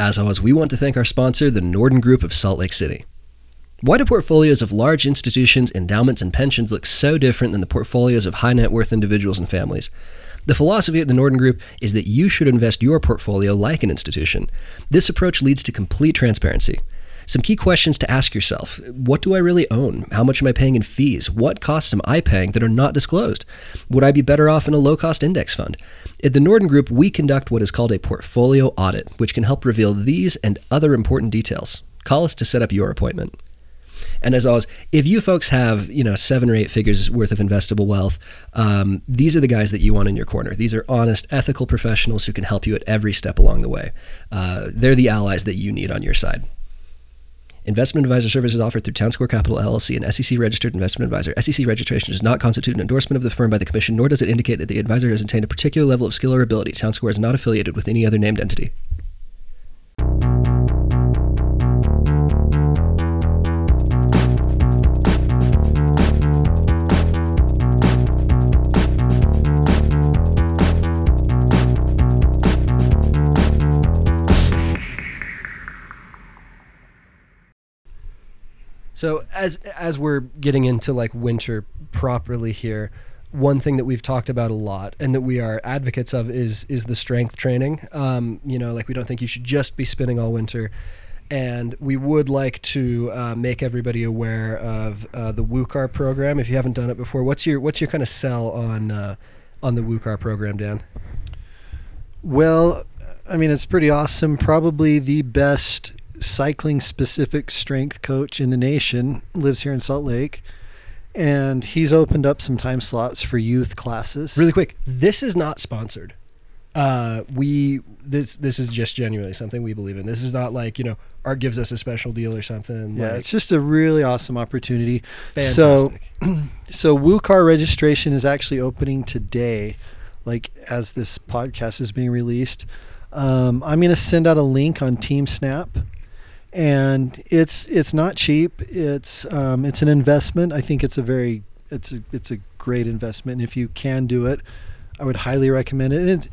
As always, we want to thank our sponsor, the Norden Group of Salt Lake City. Why do portfolios of large institutions, endowments, and pensions look so different than the portfolios of high net worth individuals and families? The philosophy at the Norden Group is that you should invest your portfolio like an institution. This approach leads to complete transparency. Some key questions to ask yourself What do I really own? How much am I paying in fees? What costs am I paying that are not disclosed? Would I be better off in a low cost index fund? At the Norden Group, we conduct what is called a portfolio audit, which can help reveal these and other important details. Call us to set up your appointment. And as always, if you folks have you know seven or eight figures worth of investable wealth, um, these are the guys that you want in your corner. These are honest, ethical professionals who can help you at every step along the way. Uh, they're the allies that you need on your side. Investment advisor services offered through Town Square Capital LLC, an SEC registered investment advisor. SEC registration does not constitute an endorsement of the firm by the Commission, nor does it indicate that the advisor has attained a particular level of skill or ability. Town Square is not affiliated with any other named entity. So as as we're getting into like winter properly here, one thing that we've talked about a lot and that we are advocates of is is the strength training. Um, you know, like we don't think you should just be spinning all winter. And we would like to uh, make everybody aware of uh, the WUKAR program. If you haven't done it before, what's your what's your kind of sell on uh, on the WUKAR program, Dan? Well, I mean, it's pretty awesome. Probably the best cycling specific strength coach in the nation, lives here in Salt Lake. And he's opened up some time slots for youth classes. Really quick, this is not sponsored. Uh, we this this is just genuinely something we believe in. This is not like you know Art gives us a special deal or something. Yeah, like, it's just a really awesome opportunity. fantastic. So, so WUKAR registration is actually opening today, like as this podcast is being released. Um, I'm going to send out a link on TeamSnap, and it's it's not cheap. It's um, it's an investment. I think it's a very it's a, it's a great investment. And if you can do it, I would highly recommend it. And it's,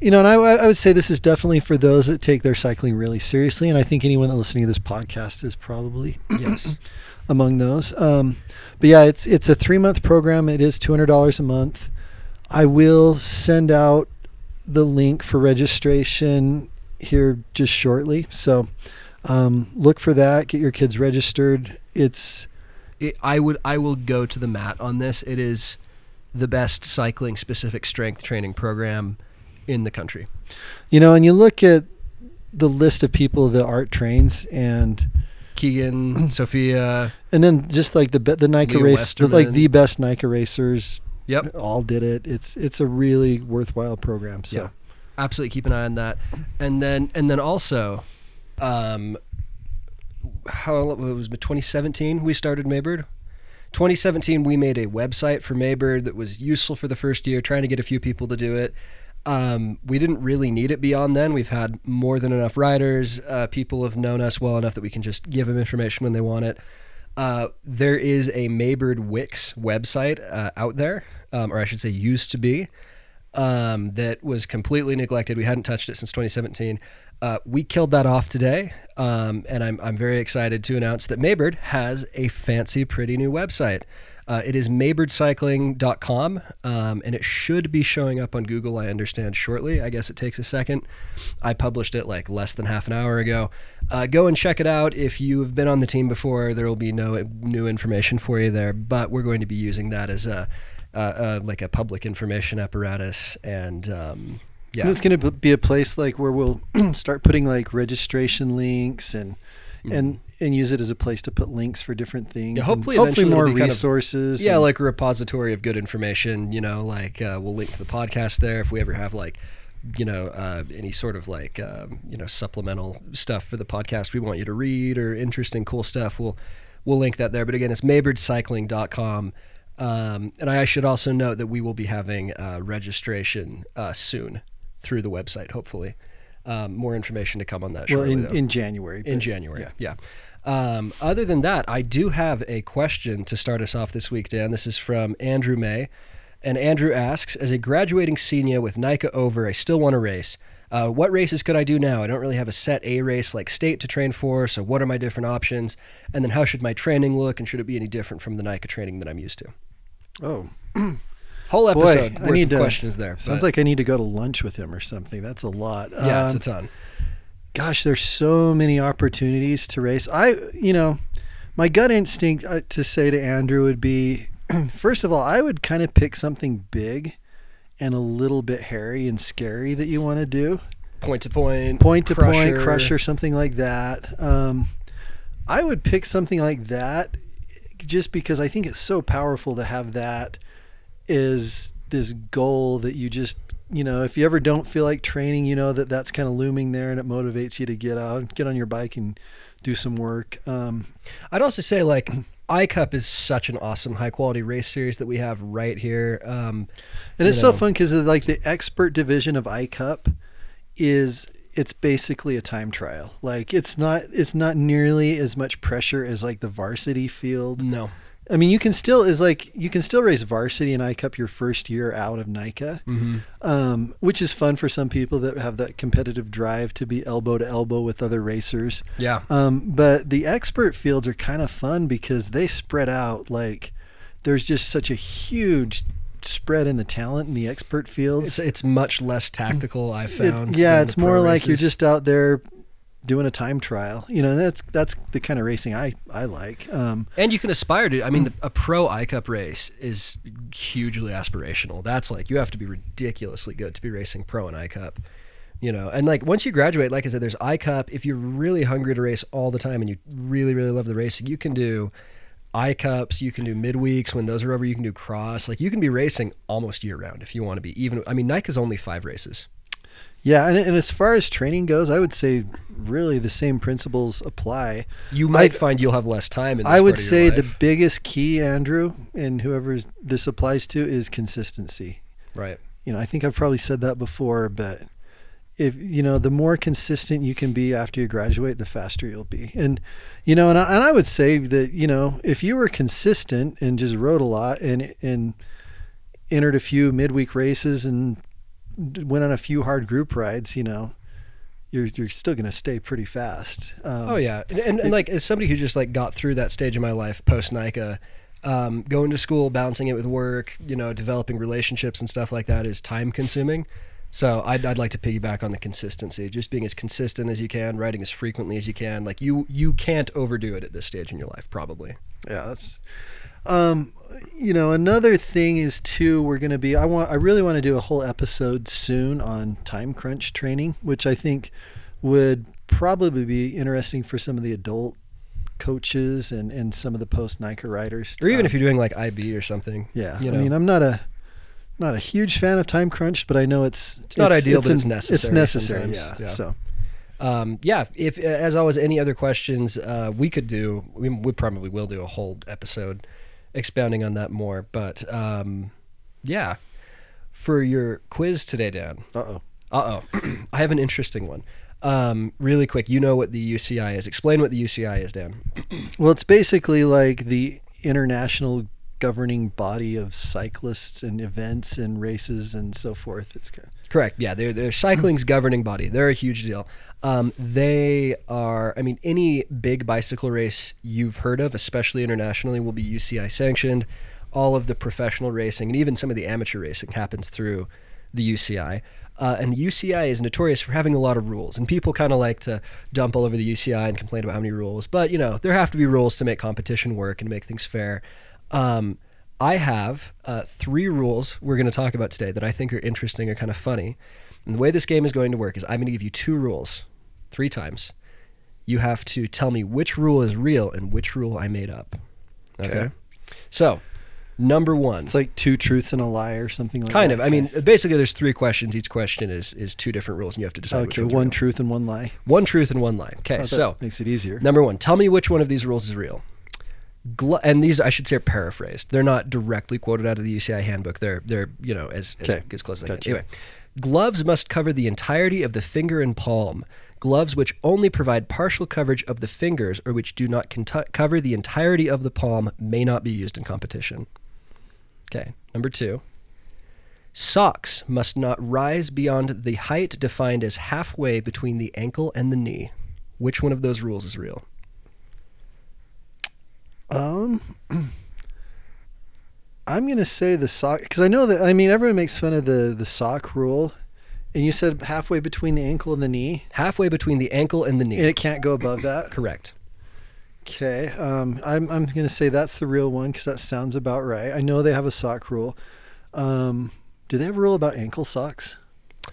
you know, and I, I would say this is definitely for those that take their cycling really seriously. And I think anyone that listening to this podcast is probably yes. among those. Um, but yeah, it's it's a three month program. It is two hundred dollars a month. I will send out the link for registration here just shortly. So um, look for that. Get your kids registered. It's it, I would I will go to the mat on this. It is the best cycling specific strength training program in the country. you know, and you look at the list of people that Art trains, and Keegan, Sophia, and then just like the the NICA race, the, like the best NICA racers, Yep. all did it. It's it's a really worthwhile program. So. Yeah. absolutely keep an eye on that. And then and then also, um, how it was 2017 we started Maybird. 2017 we made a website for Maybird that was useful for the first year, trying to get a few people to do it. Um, we didn't really need it beyond then. We've had more than enough writers. Uh, people have known us well enough that we can just give them information when they want it. Uh, there is a Maybird Wix website uh, out there, um, or I should say, used to be, um, that was completely neglected. We hadn't touched it since 2017. Uh, we killed that off today, um, and I'm, I'm very excited to announce that Maybird has a fancy, pretty new website. Uh, it is maybirdcycling.com, um, and it should be showing up on Google, I understand, shortly. I guess it takes a second. I published it like less than half an hour ago. Uh, go and check it out. If you have been on the team before, there will be no new information for you there, but we're going to be using that as a uh, uh, like a public information apparatus and um, yeah And it's going to be a place like where we'll start putting like registration links and and and use it as a place to put links for different things. Yeah, hopefully hopefully more it'll kind of- resources. yeah like a repository of good information you know like uh, we'll link to the podcast there if we ever have like you know uh, any sort of like um, you know supplemental stuff for the podcast we want you to read or interesting cool stuff we'll we'll link that there but again it's maybirdscycling.com um, and I should also note that we will be having uh, registration uh, soon through the website hopefully um, more information to come on that well in, in January. in January. yeah. Yeah. Um, other than that, I do have a question to start us off this week, Dan. This is from Andrew May. And Andrew asks As a graduating senior with NICA over, I still want to race. Uh, what races could I do now? I don't really have a set A race like state to train for. So what are my different options? And then how should my training look? And should it be any different from the NICA training that I'm used to? Oh, Whole boy, episode I worth need of to. questions there. Sounds but- like I need to go to lunch with him or something. That's a lot. yeah, it's Um, a ton. gosh, there's so many opportunities to race. I, you know, my gut instinct uh, to say to Andrew would be, first of all, I would kind of pick something big and a little bit hairy and scary that you want to do. Point to point, Point to point, crusher, or something like that. Um, I would pick something like that just because I think it's so powerful to have that is this goal that you just you know if you ever don't feel like training you know that that's kind of looming there and it motivates you to get out get on your bike and do some work. Um, I'd also say like iCup is such an awesome high quality race series that we have right here. Um, and it's You so fun because like the expert division of icup is it's basically a time trial. Like it's not it's not nearly as much pressure as like the varsity field. No, I mean, you can still is like you can still race varsity and ICUP your first year out of NICA, mm-hmm. um, which is fun for some people that have that competitive drive to be elbow to elbow with other racers. yeah, Um, but the expert fields are kind of fun because they spread out. Like there's just such a huge spread in the talent in the expert fields. it's it's much less tactical. I It- found. yeah, it's more like you're just out there doing a time trial. You know, that's that's the kind of racing I I like. Um, And you can aspire to. I mean, the, a pro iCup race is hugely aspirational. That's like you have to be ridiculously good to be racing pro and iCup. You know, and like once you graduate, like I said, there's iCup. If you're really hungry to race all the time and you really, really love the racing, you can do iCups. You can do midweeks when those are over. You can do cross. Like you can be racing almost year round if you want to be. Even I mean, NICA's only five races. Yeah, and, and as far as training goes, I would say really the same principles apply. You might I- find you'll have less time. In this I would part of your say the biggest key, Andrew, and whoever this applies to, is consistency. right. You know, I think I've probably said that before, but if you know, the more consistent you can be after you graduate, the faster you'll be. And you know, and I, and I would say that you know, if you were consistent and just rode a lot and and entered a few midweek races and went on a few hard group rides, you know, you're you're still going to stay pretty fast. Um, Oh yeah, and, and, and like as somebody who just like got through that stage of my life post NICA, um, going to school, balancing it with work, you know, developing relationships and stuff like that is time consuming. So I'd, I'd like to piggyback on the consistency, just being as consistent as you can, riding as frequently as you can. Like you you can't overdo it at this stage in your life, probably. Yeah, that's um you know, another thing is too we're going to be I want I really want to do a whole episode soon on time crunch training, which I think would probably be interesting for some of the adult coaches and and some of the post NICA riders. Or even Um, if you're doing like IB or something. yeah, you I mean, I'm not a not a huge fan of time crunch, but I know it's It's not ideal, but it's necessary It's necessary, yeah. yeah. So Um, yeah, if as always, any other questions uh, we could do, we, we probably will do a whole episode expounding on that more. But um, yeah, for your quiz today, Dan. uh oh. Uh oh, I have an interesting one. Um, really quick, you know what the UCI is? Explain what the UCI is, Dan. Well, it's basically like the international governing body of cyclists and events and races and so forth. It's kind Correct. Yeah, they're they're cycling's governing body. They're a huge deal. Um, they are. I mean, any big bicycle race you've heard of, especially internationally, will be UCI sanctioned. All of the professional racing and even some of the amateur racing happens through the UCI. Uh, and the UCI is notorious for having a lot of rules, and people kind of like to dump all over the UCI and complain about how many rules. But you know, there have to be rules to make competition work and make things fair. Um, I have uh, three rules we're going to talk about today that I think are interesting or kind of funny. And the way this game is going to work is I'm going to give you two rules, three times. You have to tell me which rule is real and which rule I made up. Okay. Okay. So, number one. It's like two truths and a lie or something like that. kind that. of. I mean, basically, there's three questions. Each question is is two different rules, and you have to decide which okay, one's one real. truth and one lie. one truth and one lie. Okay. Oh, that so, makes it easier. Number one, tell me which one of these rules is real. And these, I should say, are paraphrased. They're not directly quoted out of the UCI handbook. They're, they're you know, as, as, Okay. as close as I Gotcha. can. Anyway, gloves must cover the entirety of the finger and palm. Gloves which only provide partial coverage of the fingers or which do not contu- cover the entirety of the palm may not be used in competition. Okay. Number two, Socks must not rise beyond the height defined as halfway between the ankle and the knee. Which one of those rules is real? Um, I'm gonna say the sock because I know that. I mean, everyone makes fun of the the sock rule, and you said halfway between the ankle and the knee, Halfway between the ankle and the knee. and it can't go above that. Correct. Okay. Um, I'm I'm gonna say that's the real one because that sounds about right. I know they have a sock rule. Um, do they have a rule about ankle socks?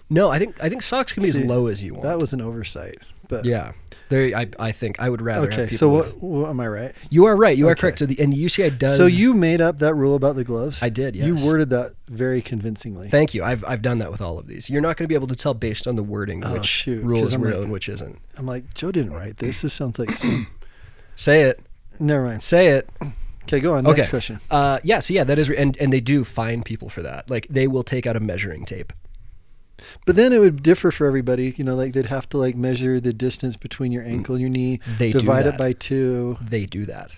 No, I think I think socks can be See, as low as you want. That was an oversight. But yeah. There, I, I think I would rather. have Okay. So with- what, what? Am I right? You are right. You are correct. So the and UCI does. So you made up that rule about the gloves? I did. Yes. You worded that very convincingly. Thank you. I've I've done that with all of these. You're not going to be able to tell based on the wording Oh, which shoot, rule is I'm real like- and which isn't. I'm like, Joe didn't write this. This sounds like some. Say it. Never mind. Say it. Okay, go on. Okay. Next question. Uh, yeah. So yeah, that is, re- and and they do fine people for that. Like they will take out a measuring tape. But then it would differ for everybody. You know, like they'd have to like measure the distance between your ankle and your knee, They do divide it by two. They do that.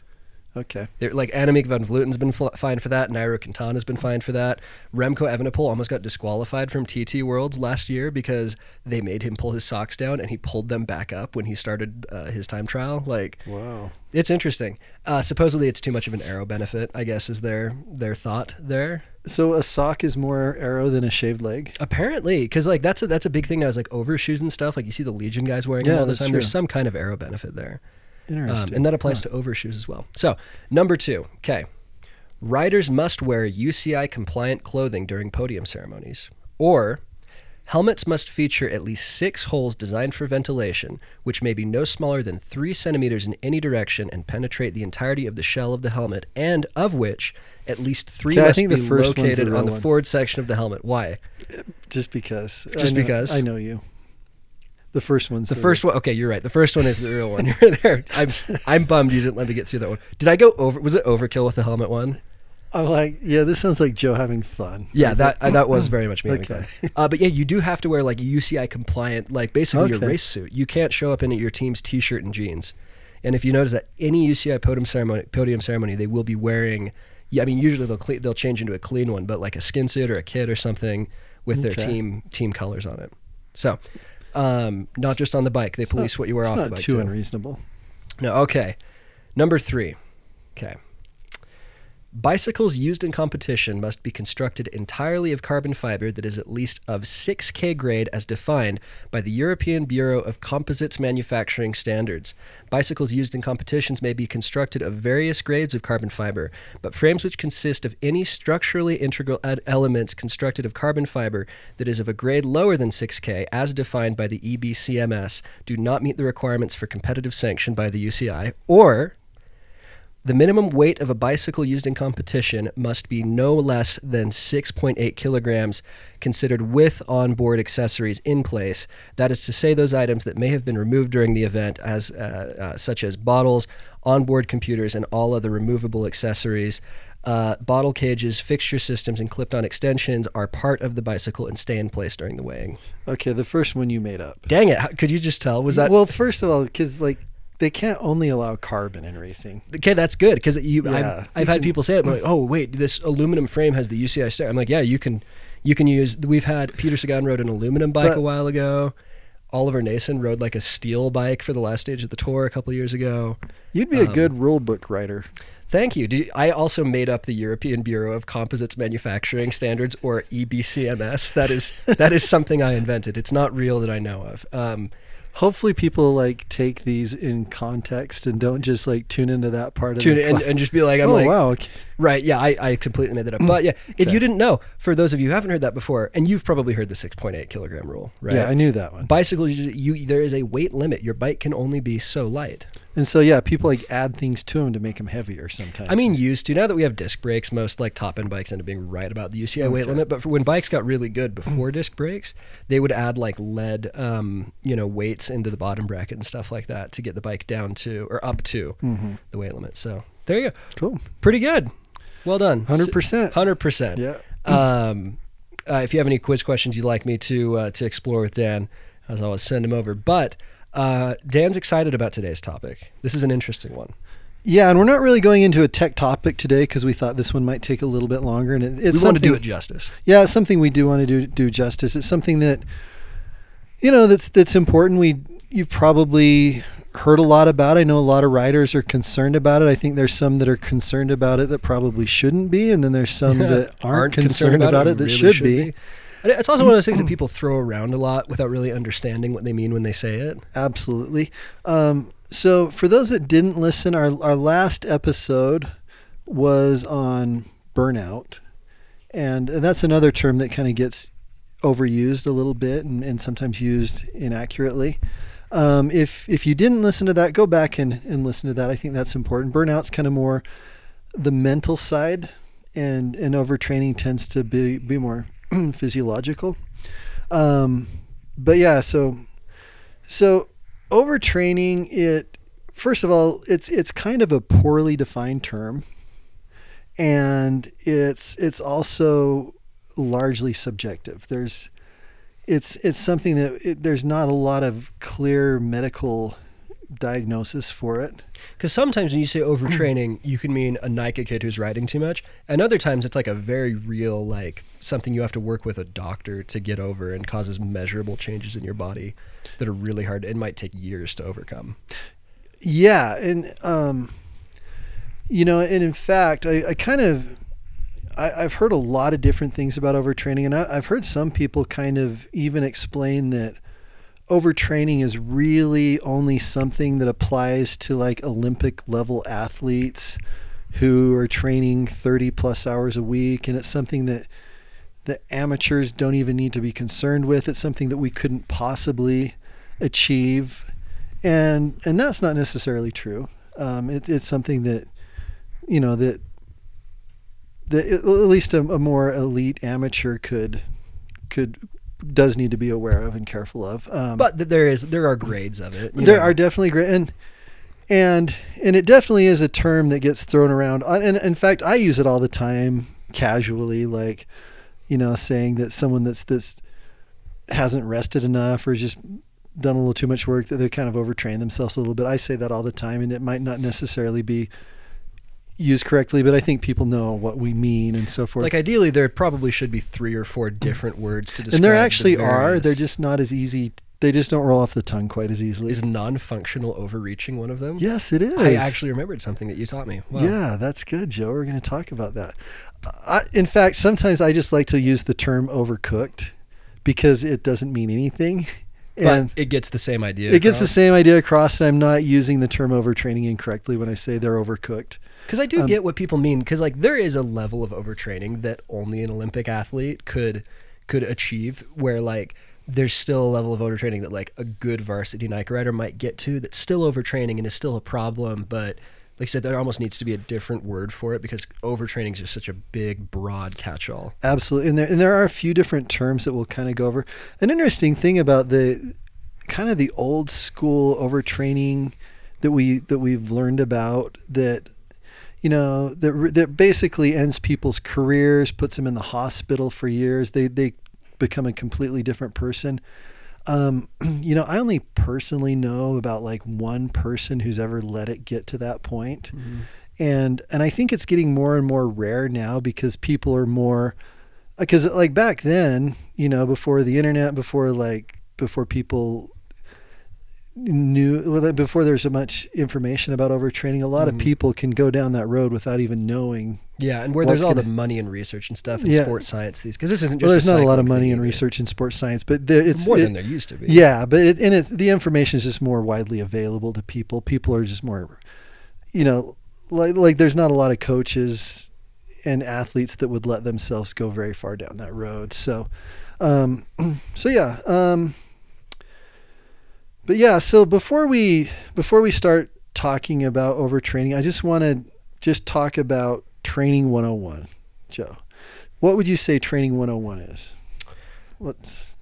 Okay. They're, like Annemiek van Vleuten's been fl- fined for that. Nairo Quintana's been fined for that. Remco Evenepoel almost got disqualified from TT Worlds last year because they made him pull his socks down and he pulled them back up when he started uh, his time trial. Like Wow. it's interesting. Uh, supposedly, it's too much of an aero benefit. I guess is their their thought there. So a sock is more aero than a shaved leg. Apparently, because like that's a that's a big thing now. Is like overshoes and stuff. Like you see the Legion guys wearing them all the time. There's some kind of aero benefit there. Um, Interesting. and that applies to overshoes as well. So, number two, okay. Riders must wear UCI compliant clothing during podium ceremonies. Or, helmets must feature at least six holes designed for ventilation, which may be no smaller than three centimeters in any direction and penetrate the entirety of the shell of the helmet, and of which at least three must think be the first one's the located on the one. forward section of the helmet. Why? Just because. Just I know- because? I know you. The first one's The first one, okay, you're right. The first one is the real one. You're there. I'm, I'm bummed you didn't let me get through that one. Did I go over? Was it overkill with the helmet one? I'm like, yeah, this sounds like Joe having fun. Yeah, Like, that uh, that was very much me. having Okay. fun. Uh, but yeah, you do have to wear like UCI compliant, like basically your race suit. You can't show up in your team's t-shirt and jeans. And if you notice that any UCI podium ceremony, podium ceremony, they will be wearing. Yeah, I mean, usually they'll cle they'll change into a clean one, but like a skin suit or a kit or something with their team team colors on it. So, um, not just on the bike, they police what you wear it's off not the bike. too too. unreasonable. No, okay. Number three. Okay. Bicycles used in competition must be constructed entirely of carbon fiber that is at least of 6K grade as defined by the European Bureau of Composites Manufacturing Standards. Bicycles used in competitions may be constructed of various grades of carbon fiber, but frames which consist of any structurally integral ed- elements constructed of carbon fiber that is of a grade lower than 6K as defined by the EBCMS do not meet the requirements for competitive sanction by the UCI or the minimum weight of a bicycle used in competition must be no less than 6.8 kilograms, considered with onboard accessories in place. That is to say, those items that may have been removed during the event, as uh, uh, such as bottles, onboard computers, and all other removable accessories. Uh, bottle cages, fixture systems, and clipped-on extensions are part of the bicycle and stay in place during the weighing. Okay, the first one you made up. Dang it! How, could you just tell? Was that well? First of all, because like they can't only allow carbon in racing. Okay, that's good because you. Yeah. I've, I've had people say it, but like, oh wait, this aluminum frame has the UCI sticker. I'm like, yeah, you can, you can use. We've had Peter Sagan rode an aluminum bike But- a while ago. Oliver Naesen rode like a steel bike for the last stage of the tour a couple years ago. You'd be a Um, good rule book writer. Thank you. Do you- I also made up the European Bureau of Composites Manufacturing Standards, or EBCMS. That is that is something I invented. It's not real that I know of. Um, Hopefully, people like take these in context and don't just like tune into that part of tune the it and, and just be like, I'm oh like, wow, okay. Right. Yeah, I, I completely made that up. But yeah, if you didn't know, for those of you who haven't heard that before, and you've probably heard the 6.8 kilogram rule, right? yeah, I knew that one. Bicycles, you, you there is a weight limit. Your bike can only be so light. And so yeah, people like add things to them to make them heavier sometimes. I mean, used to now that we have disc brakes, most like top end bikes end up being right about the UCI weight Okay. limit. But for when bikes got really good before disc brakes, they would add like lead, um, you know, weights into the bottom bracket and stuff like that to get the bike down to or up to hmm the weight limit. So there you go. cool, Pretty good. Well done. hundred percent. Hundred percent. Yeah. Um, uh, if you have any quiz questions you'd like me to uh, to explore with Dan, as always, send them over. But uh, Dan's excited about today's topic. This is an interesting one. Yeah, and we're not really going into a tech topic today because we thought this one might take a little bit longer, and it, it's we want to do it justice. Yeah, it's something we do want to do do justice. It's something that you know that's that's important. We you've probably heard a lot about. I know a lot of riders are concerned about it. I think there's some that are concerned about it that probably shouldn't be, and then there's some that aren't, concerned, about, it, and that really should, be. And It's also one of those things that people throw around a lot without really understanding what they mean when they say it. Absolutely. Um, so, for those that didn't listen, our, our last episode was on burnout. And that's another term that kind of gets overused a little bit and, and sometimes used inaccurately. Um, if, if you didn't listen to that, go back and, and listen to that. I think that's important. Burnout's kind of more the mental side, and, and overtraining tends to be, be more physiological. Um, but yeah, so so overtraining it first of all it's it's kind of a poorly defined term and it's it's also largely subjective there's it's it's something that it, there's not a lot of clear medical diagnosis for it Because sometimes when you say overtraining, you can mean a NICA kid who's riding too much, and other times it's like a very real, like something you have to work with a doctor to get over and causes measurable changes in your body that are really hard. It might take years to overcome. Yeah, and um, you know, and in fact, I, I kind of I, I've heard a lot of different things about overtraining, and I, I've heard some people kind of even explain that overtraining is really only something that applies to like Olympic level athletes who are training 30 plus hours a week, and it's something that that amateurs don't even need to be concerned with. It's something that we couldn't possibly achieve and and that's not necessarily true. Um, it, it's something that you know that that at least a, a more elite amateur could could does need to be aware of and careful of. Um, But there is there are grades of it. there know. are definitely great and and and it definitely is a term that gets thrown around. And in fact, I use it all the time casually, like you know, saying that someone that's that's hasn't rested enough or just done a little too much work that they kind of overtrain themselves a little bit. I say that all the time, and it might not necessarily be used correctly, but I think people know what we mean and so forth. like ideally there probably should be three or four different words to describe. and there the actually are. They're just not as easy. They just don't roll off the tongue quite as easily. is non-functional overreaching one of them? yes, it is. I actually remembered something that you taught me. Wow. Yeah, that's good, Joe. We're going to talk about that. I, in fact, sometimes I just like to use the term overcooked because it doesn't mean anything. but And it gets the same idea. it gets the same idea across, and I'm not using the term overtraining incorrectly when I say they're overcooked. Because I do Um, get what people mean. Because like there is a level of overtraining that only an Olympic athlete could could achieve. Where like there's still a level of overtraining that like a good varsity NICA rider might get to. That's still overtraining and is still a problem. But like I said, there almost needs to be a different word for it because overtraining is just such a big, broad catch-all. Absolutely, and there and there are a few different terms that we'll kind of go over. An interesting thing about the kind of the old school overtraining that we that we've learned about that you know that that basically ends people's careers, puts them in the hospital for years. They they become a completely different person. Um, you know, I only personally know about like one person who's ever let it get to that point and and I think it's getting more and more rare now because people are more because like back then, you know, before the internet, before like before people knew before there's so much information about overtraining, a lot Mhm. of people can go down that road without even knowing. Yeah, and where there's all the gonna- money and research and stuff in Yeah. sports science, these because this isn't just Well, there's not a lot of money in either. research in sports science, but there, it's more it- than there used to be. Yeah, but it, and it, the information is just more widely available to people. People are just more, you know, like like there's not a lot of coaches and athletes that would let themselves go very far down that road. So, um, so yeah, um, but yeah. So before we before we start talking about overtraining, I just want to just talk about training 101, Joe. What would you say training 101 is? What's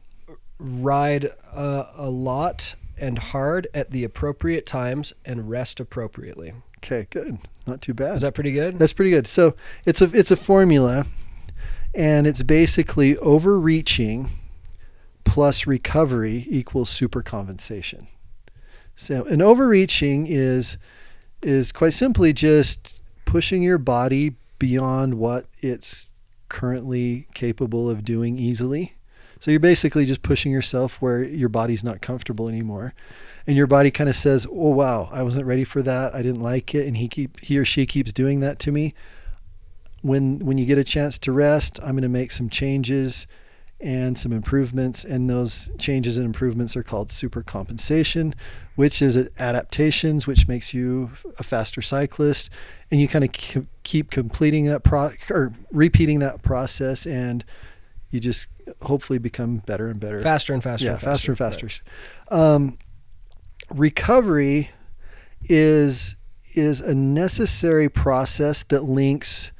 ride uh, a lot and hard at the appropriate times and rest appropriately. Okay, good. Not too bad. Is that pretty good? That's pretty good. So it's a it's a formula, and it's basically overreaching plus recovery equals supercompensation. So an overreaching is is quite simply just pushing your body beyond what it's currently capable of doing easily. So you're basically just pushing yourself where your body's not comfortable anymore. And your body kind of says, "Oh wow, I wasn't ready for that. I didn't like it." And he keep he or she keeps doing that to me. When when you get a chance to rest, I'm going to make some changes and some improvements and those changes and improvements are called super compensation which is adaptations which makes you a faster cyclist and you kind of keep completing that pro or repeating that process and you just hopefully become better and better. Faster and faster yeah and faster, and faster. right. um, recovery is is a necessary process that links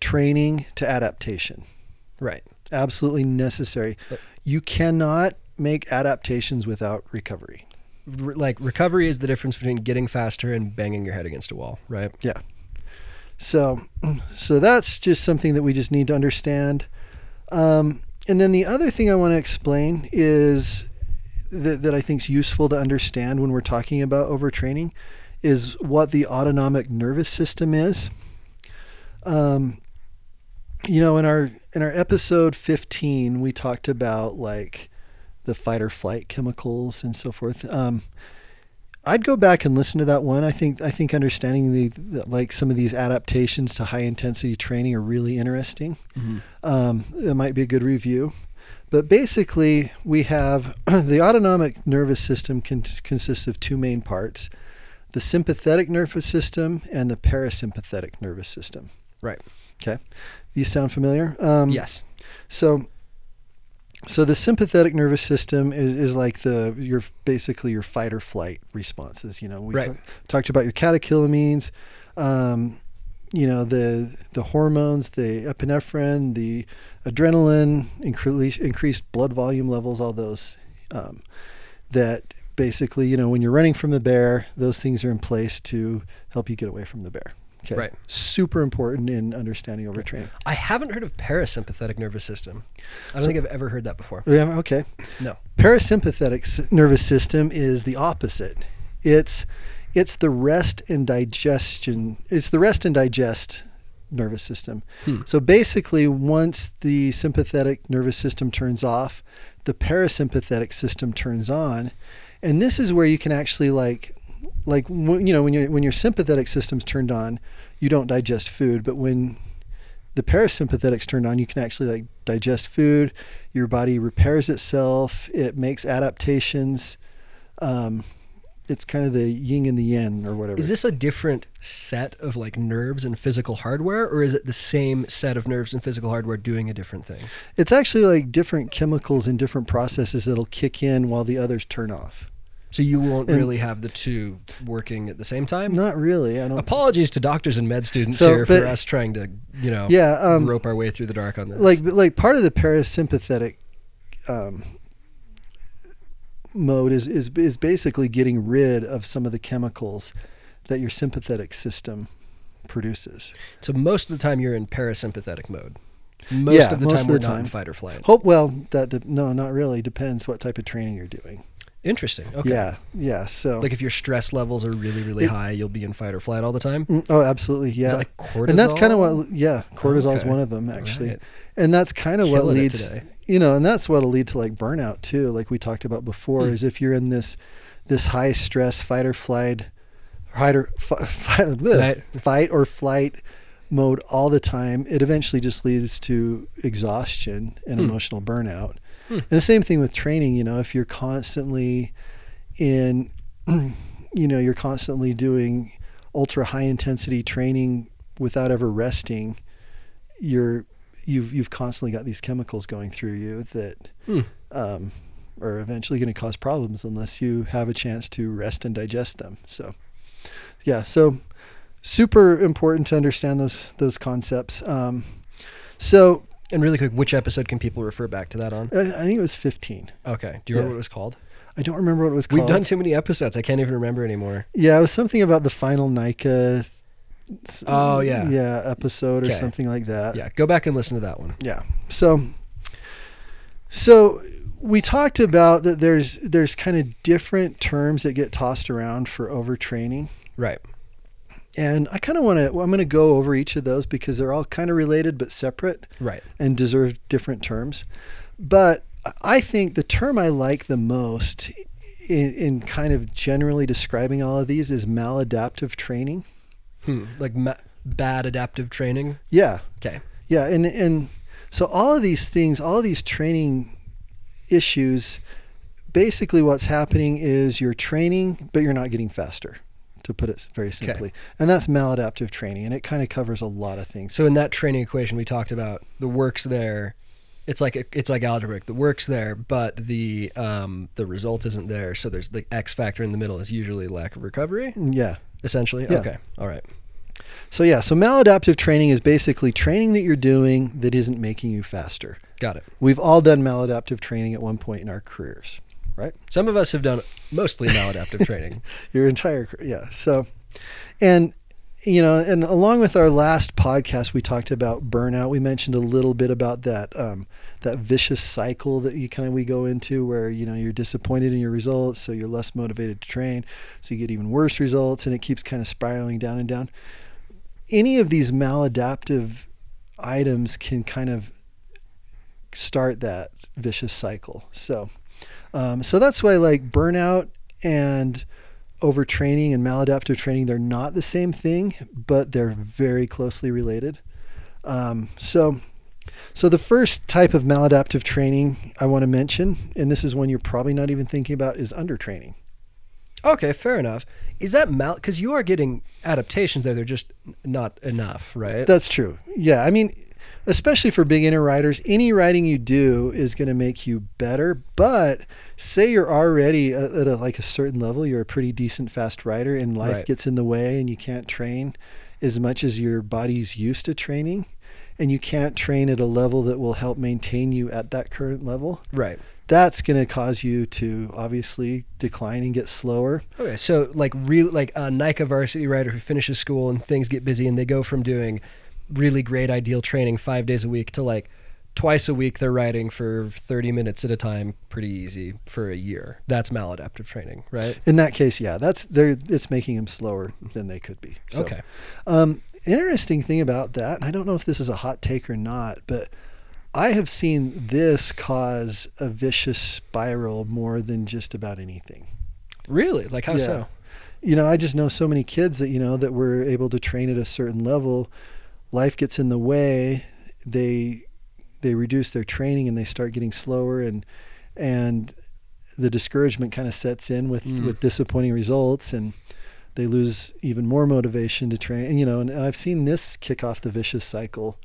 training to adaptation. Right absolutely necessary. You cannot make adaptations without recovery. Re- like recovery is the difference between getting faster and banging your head against a wall, right? Yeah. So, so that's just something that we just need to understand. Um, and then the other thing I want to explain is that, that I think is useful to understand when we're talking about overtraining is what the autonomic nervous system is. Um, you know, in our in our episode 15, we talked about like the fight or flight chemicals and so forth. Um, I'd go back and listen to that one. I think I think understanding the, the like some of these adaptations to high intensity training are really interesting. Mm-hmm. Um, it might be a good review. But basically, we have the autonomic nervous system can, consists of two main parts: the sympathetic nervous system and the parasympathetic nervous system. Right. Okay. These sound familiar? Um, yes. So, so the sympathetic nervous system is, is like the your basically your fight or flight responses. You know, we right. t- talked about your catecholamines. Um, you know the the hormones, the epinephrine, the adrenaline, increase, increased blood volume levels, all those. Um, that basically, you know, when you're running from the bear, those things are in place to help you get away from the bear. Okay. Right. Super important in understanding overtraining. I haven't heard of parasympathetic nervous system. I don't so, think I've ever heard that before. Yeah. Okay. No. Parasympathetic nervous system is the opposite. It's it's the rest and digestion. It's the rest and digest nervous system. Hmm. So basically, once the sympathetic nervous system turns off, the parasympathetic system turns on, and this is where you can actually like like you know when you when your sympathetic system's turned on, you don't digest food, but when the parasympathetic's turned on, you can actually like digest food. Your body repairs itself. It makes adaptations. Um, it's kind of the yin and the yang or whatever. Is this a different set of like nerves and physical hardware, or is it the same set of nerves and physical hardware doing a different thing? It's actually like different chemicals and different processes that'll kick in while the others turn off. So you won't and really have the two working at the same time. Not really. I don't. Apologies to doctors and med students so, here for us trying to, you know, yeah, um, rope our way through the dark on this. Like, like part of the parasympathetic um, mode is, is is basically getting rid of some of the chemicals that your sympathetic system produces. So most of the time you're in parasympathetic mode. Most yeah, of the most time of we're the not in fight or flight. Hope well that no, not really. Depends what type of training you're doing. Interesting. Okay. Yeah, yeah. So like if your stress levels are really really it, high, you'll be in fight or flight all the time. Mm, oh, absolutely. Yeah. like cortisol? And that's kind of what. Yeah, cortisol is one of them actually, right. and that's kind of what leads. You know, and that's what'll lead to like burnout too. Like we talked about before, hmm. is if you're in this this high stress fight or flight, fight or fight, fight. fight or flight mode all the time, it eventually just leads to exhaustion and hmm. emotional burnout. Hmm. And the same thing with training, you know, if you're constantly in, you know, you're constantly doing ultra high intensity training without ever resting, you're, you've, you've constantly got these chemicals going through you that, hmm. um, are eventually going to cause problems unless you have a chance to rest and digest them. So, yeah, so super important to understand those those concepts. Um, so and really quick, which episode can people refer back to that on? I, I think it was 15. Okay. Do you remember what it was called? I don't remember what it was called. We've done too many episodes. I can't even remember anymore. Yeah, it was something about the final NICA. Oh yeah. Yeah, episode or something like that. Yeah, go back and listen to that one. Yeah. So so we talked about that there's there's kind of different terms that get tossed around for overtraining. Right. And I kind of want to. Well, I'm going to go over each of those because they're all kind of related but separate Right. and deserve different terms. But I think the term I like the most in, in kind of generally describing all of these is maladaptive training. Hmm. Like ma- bad adaptive training. Yeah, Okay. yeah, and and so all of these things, all of these training issues, basically what's happening is you're training, but you're not getting faster. To put it very simply, and that's maladaptive training, and it kind of covers a lot of things. So in that training equation we talked about, the work's there. It's like it's like algebraic. The work's there, but the um, the result isn't there. So there's the X factor in the middle is usually lack of recovery. Yeah, Essentially. Yeah. Okay. All right. So yeah, so maladaptive training is basically training that you're doing that isn't making you faster. Got it. We've all done maladaptive training at one point in our careers, right? Some of us have done mostly maladaptive training. Your entire yeah. So, and you know, and along with our last podcast, we talked about burnout. We mentioned a little bit about that um, that vicious cycle that you kind of we go into, where you know you're disappointed in your results, so you're less motivated to train, so you get even worse results, and it keeps kind of spiraling down and down. Any of these maladaptive items can kind of start that vicious cycle. So, um, so that's why like burnout and overtraining and maladaptive training they're not the same thing, but they're very closely related. Um, so, so the first type of maladaptive training I want to mention, and this is one you're probably not even thinking about, is undertraining. Okay, fair enough. Is that mal? Because you are getting adaptations there. They're just not enough, right? That's true. Yeah, I mean, especially for beginner riders, any riding you do is going to make you better. But say you're already at, a, like a certain level, you're a pretty decent fast rider, and life Right. gets in the way, and you can't train as much as your body's used to training, and you can't train at a level that will help maintain you at that current level. right. That's going to cause you to obviously decline and get slower. Oh, okay, so like real like a NICA varsity rider who finishes school and things get busy and they go from doing really great ideal training five days a week to like twice a week they're riding for 30 minutes at a time pretty easy for a year that's maladaptive training right In that case, yeah, that's there. It's making them slower than they could be. So, okay Um, interesting thing about that, and I don't know if this is a hot take or not, but I have seen this cause a vicious spiral more than just about anything. really like how Yeah. so You know, I just know so many kids that you know that were able to train at a certain level. Life gets in the way. They they reduce their training and they start getting slower and and the discouragement kind of sets in with Mm. with disappointing results and they lose even more motivation to train and you know and, and i've seen this kick off the vicious cycle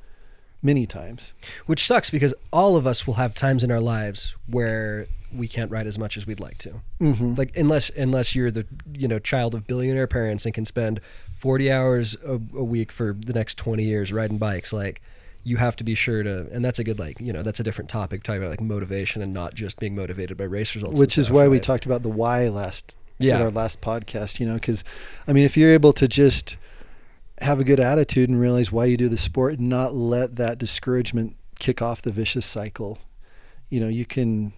many times which sucks because all of us will have times in our lives where we can't ride as much as we'd like to mm-hmm. like unless unless you're the you know child of billionaire parents and can spend 40 hours a, a week for the next 20 years riding bikes like you have to be sure to and that's a good like you know that's a different topic talking about like motivation and not just being motivated by race results which is stuff, why we talked about the why last Yeah. in our last podcast you know because i mean if you're able to just have a good attitude and realize why you do the sport and not let that discouragement kick off the vicious cycle. You know you can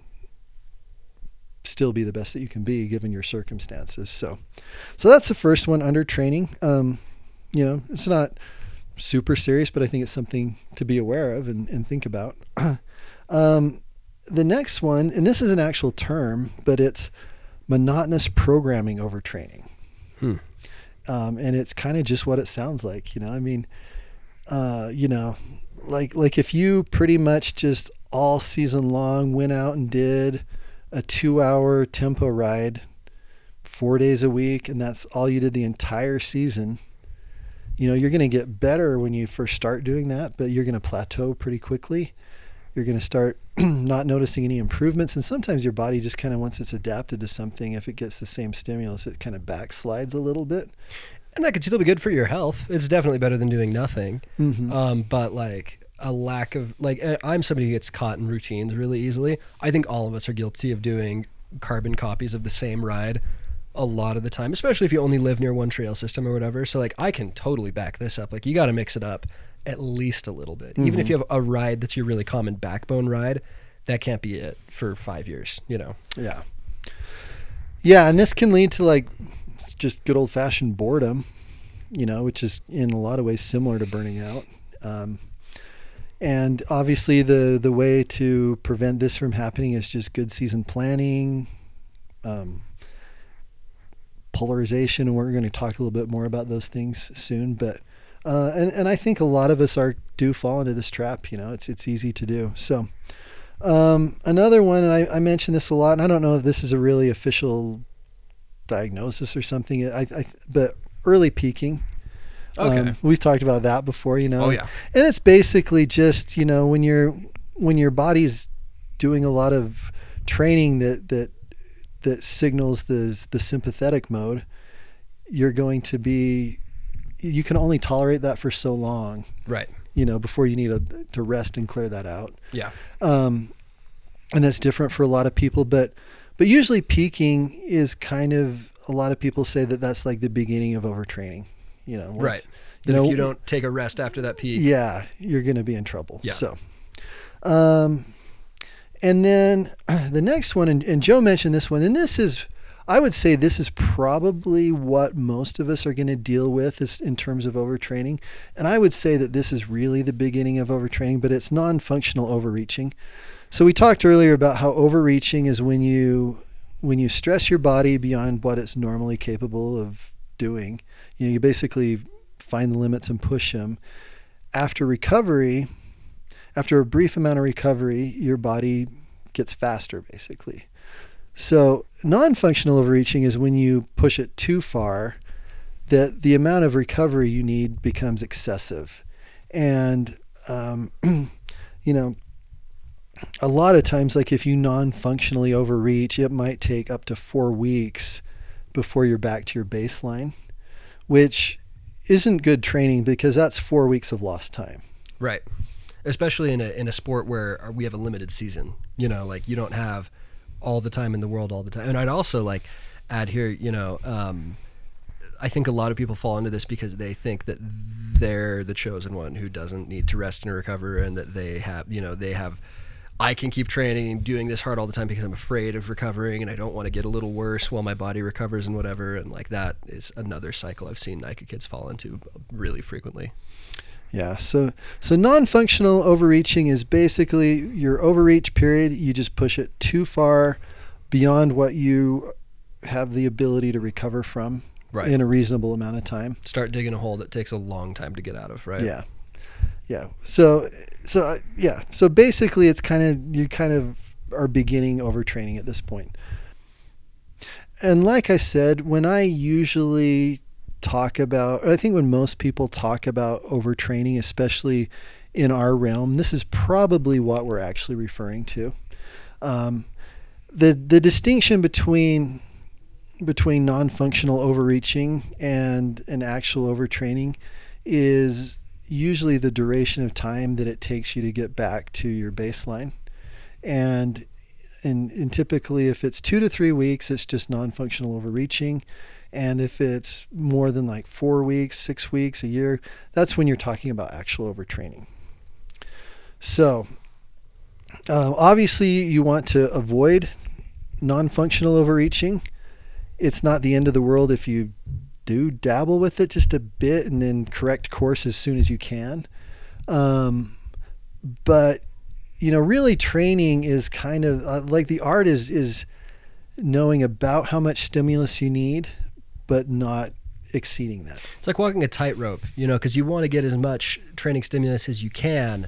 still be the best that you can be given your circumstances. So so that's the first one under training. Um you know it's not super serious but i think it's something to be aware of and, and think about. Um the next one and this is an actual term but it's monotonous programming overtraining Hmm. Um, and it's kind of just what it sounds like you know? I mean uh, you know like like if you pretty much just all season long went out and did a two hour tempo ride four days a week and that's all you did the entire season you know you're going to get better when you first start doing that but you're going to plateau pretty quickly you're going to start not noticing any improvements and sometimes your body just kind of once it's adapted to something if it gets the same stimulus it kind of backslides a little bit. And that could still be good for your health. It's definitely better than doing nothing. Mm-hmm. um, but like a lack of like uh, i'm somebody who gets caught in routines really easily. I think all of us are guilty of doing carbon copies of the same ride a lot of the time especially if you only live near one trail system or whatever. So like i can totally back this up. Like you got to mix it up at least a little bit even if you have a ride that's your really common backbone ride that can't be it for five years you know Yeah. Yeah, and this can lead to like just good old fashioned boredom. you know, which is in a lot of ways similar to burning out. Um, and obviously, the the way to prevent this from happening is just good season planning, um, polarization, and we're going to talk a little bit more about those things soon. But uh, and and I think a lot of us are do fall into this trap. You know, it's it's easy to do. So um, another one, and I, I mention this a lot, and I don't know if this is a really official diagnosis or something. I, I but early peaking. Okay. Um, we've talked about that before, you know. Oh, yeah. And it's basically just, you know, when you're when your body's doing a lot of training that that that signals the the sympathetic mode, you're going to be you can only tolerate that for so long, Right. you know, before you need a, to rest and clear that out. Yeah. Um, and that's different for a lot of people, but but usually peaking is kind of a lot of people say that that's like the beginning of overtraining. You know, once- Right. You know, if you don't take a rest after that peak. yeah, you're going to be in trouble. Yeah. So, um, and then the next one, and, and Joe mentioned this one, and this is, I would say, this is probably what most of us are going to deal with is in terms of overtraining. And I would say that this is really the beginning of overtraining, but it's non-functional overreaching. So we talked earlier about how overreaching is when you when you stress your body beyond what it's normally capable of doing. You know, you basically find the limits and push them. After recovery, after a brief amount of recovery, your body gets faster basically. So, non-functional overreaching is when you push it too far that the amount of recovery you need becomes excessive. And um, you know, a lot of times like if you non-functionally overreach, it might take up to 4 weeks before you're back to your baseline, which isn't good training because that's 4 weeks of lost time. Right. Especially in a in a sport where we have a limited season. You know, like you don't have all the time in the world all the time. And I'd also like add here, you know, um, I think a lot of people fall into this because they think that they're the chosen one who doesn't need to rest and recover and that they have, you know, they have I can keep training and doing this hard all the time because I'm afraid of recovering and I don't want to get a little worse while my body recovers and whatever. And like that is another cycle I've seen NICA kids fall into really frequently. Yeah. So so non-functional overreaching is basically your overreach period. You just push it too far beyond what you have the ability to recover from Right. in a reasonable amount of time. Start digging a hole that takes a long time to get out of, right? Yeah. Yeah. So so uh, yeah. So basically, it's kind of you kind of are beginning overtraining at this point. And like I said, when I usually talk about, I think when most people talk about overtraining, especially in our realm, this is probably what we're actually referring to. Um, the the distinction between between non-functional overreaching and an actual overtraining is usually the duration of time that it takes you to get back to your baseline. And and, and typically if it's two to three weeks, it's just non-functional overreaching. And if it's more than like four weeks, six weeks, a year, that's when you're talking about actual overtraining. So um, obviously you want to avoid non-functional overreaching. It's not the end of the world if you do dabble with it just a bit and then correct course as soon as you can. Um, but you know, really training is kind of uh, like the art is is knowing about how much stimulus you need, but not exceeding that. It's like walking a tightrope, you know, because you want to get as much training stimulus as you can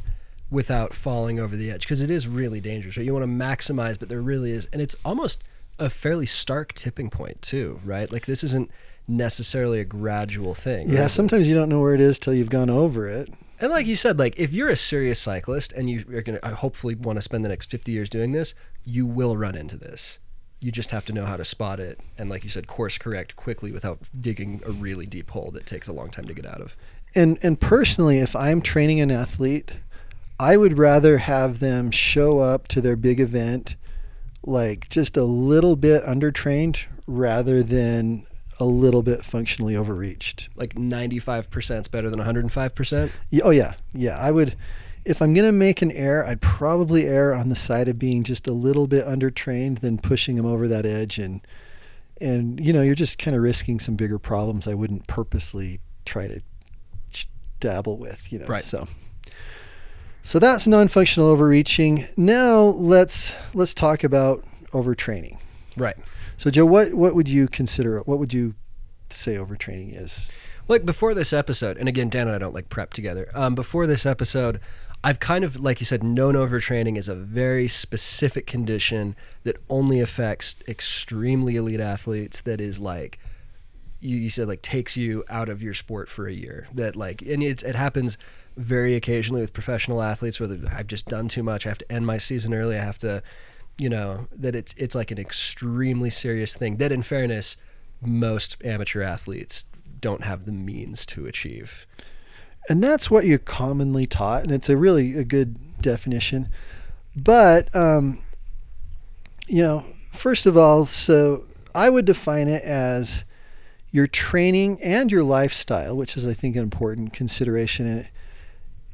without falling over the edge, because it is really dangerous. Right? You want to maximize, but there really is, and it's almost a fairly stark tipping point too, right? Like this isn't necessarily a gradual thing. Yeah, right? sometimes you don't know where it is till you've gone over it. And like you said, like if you're a serious cyclist and you are going to uh, hopefully want to spend the next 50 years doing this, you will run into this. You just have to know how to spot it and like you said course correct quickly without digging a really deep hole that takes a long time to get out of. And and personally, if I'm training an athlete, I would rather have them show up to their big event like just a little bit undertrained rather than a little bit functionally overreached. Like 95% is better than 105%. Yeah, Oh yeah, yeah. I would, if I'm gonna make an error, I'd probably err on the side of being just a little bit undertrained than pushing them over that edge, and and you know you're just kind of risking some bigger problems I wouldn't purposely try to dabble with, you know. Right. So so that's non-functional overreaching. Now let's let's talk about overtraining. Right. So Joe, what what would you consider what would you say overtraining is? Like before this episode, and again, Dan and I don't like prep together. Um, before this episode, I've kind of, like you said, known overtraining is a very specific condition that only affects extremely elite athletes. That is like, you, you said, like takes you out of your sport for a year. That like, and it's, it happens very occasionally with professional athletes where I've just done too much. I have to end my season early. I have to, you know, that it's it's like an extremely serious thing. That, in fairness, most amateur athletes don't have the means to achieve. And that's what you're commonly taught and it's a really a good definition but um, you know first of all so i would define it as your training and your lifestyle which is i think an important consideration in it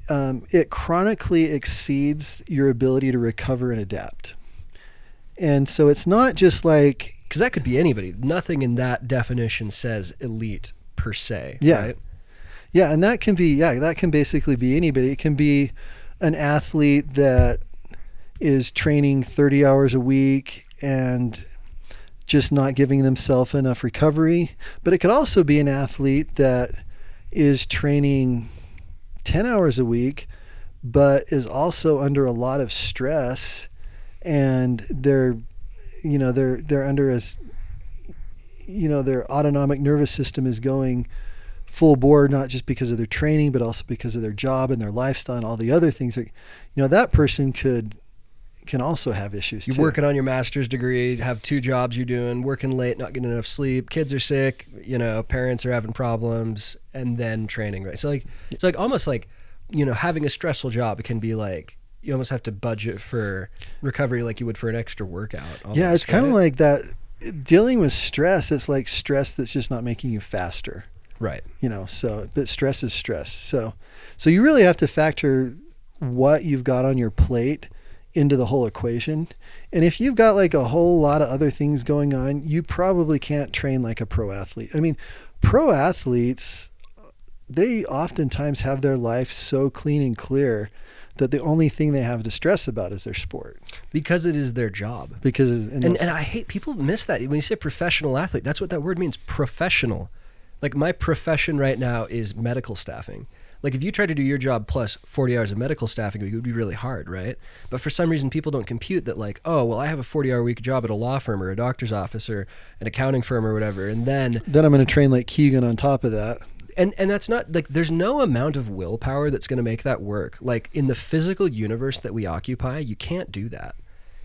um, it chronically exceeds your ability to recover and adapt and so it's not just like Because that could be anybody. Nothing in that definition says elite per se. Yeah. Right? Yeah, and that can be yeah, that can basically be anybody. It can be an athlete that is training 30 hours a week and just not giving themselves enough recovery, but it could also be an athlete that is training 10 hours a week but is also under a lot of stress and they're you know they're they're under a you know their autonomic nervous system is going full bore not just because of their training but also because of their job and their lifestyle and all the other things that you know that person could can also have issues You're too. working on your master's degree, have two jobs you're doing, working late, not getting enough sleep, kids are sick, you know, parents are having problems, and then training, right? So like it's like almost like, you know, having a stressful job, can be like you almost have to budget for recovery like you would for an extra workout. yeah almost, it's kind of like that dealing with stress it's like stress that's just not making you faster Right. you know so but stress is stress so so you really have to factor what you've got on your plate into the whole equation and if you've got like a whole lot of other things going on you probably can't train like a pro athlete i mean pro athletes they oftentimes have their life so clean and clear that the only thing they have to stress about is their sport Because it is their job. because and, and, and I hate people miss that when you say professional athlete. That's what that word means, professional. Like my profession right now is medical staffing. Like if you try to do your job plus 40 hours of medical staffing, it would be really hard, right? But for some reason, people don't compute that. Like, oh, well, I have a 40 hour week job at a law firm or a doctor's office or an accounting firm or whatever, and then then i'm going to train like keegan on top of that and and that's not like there's no amount of willpower that's going to make that work like in the physical universe that we occupy you can't do that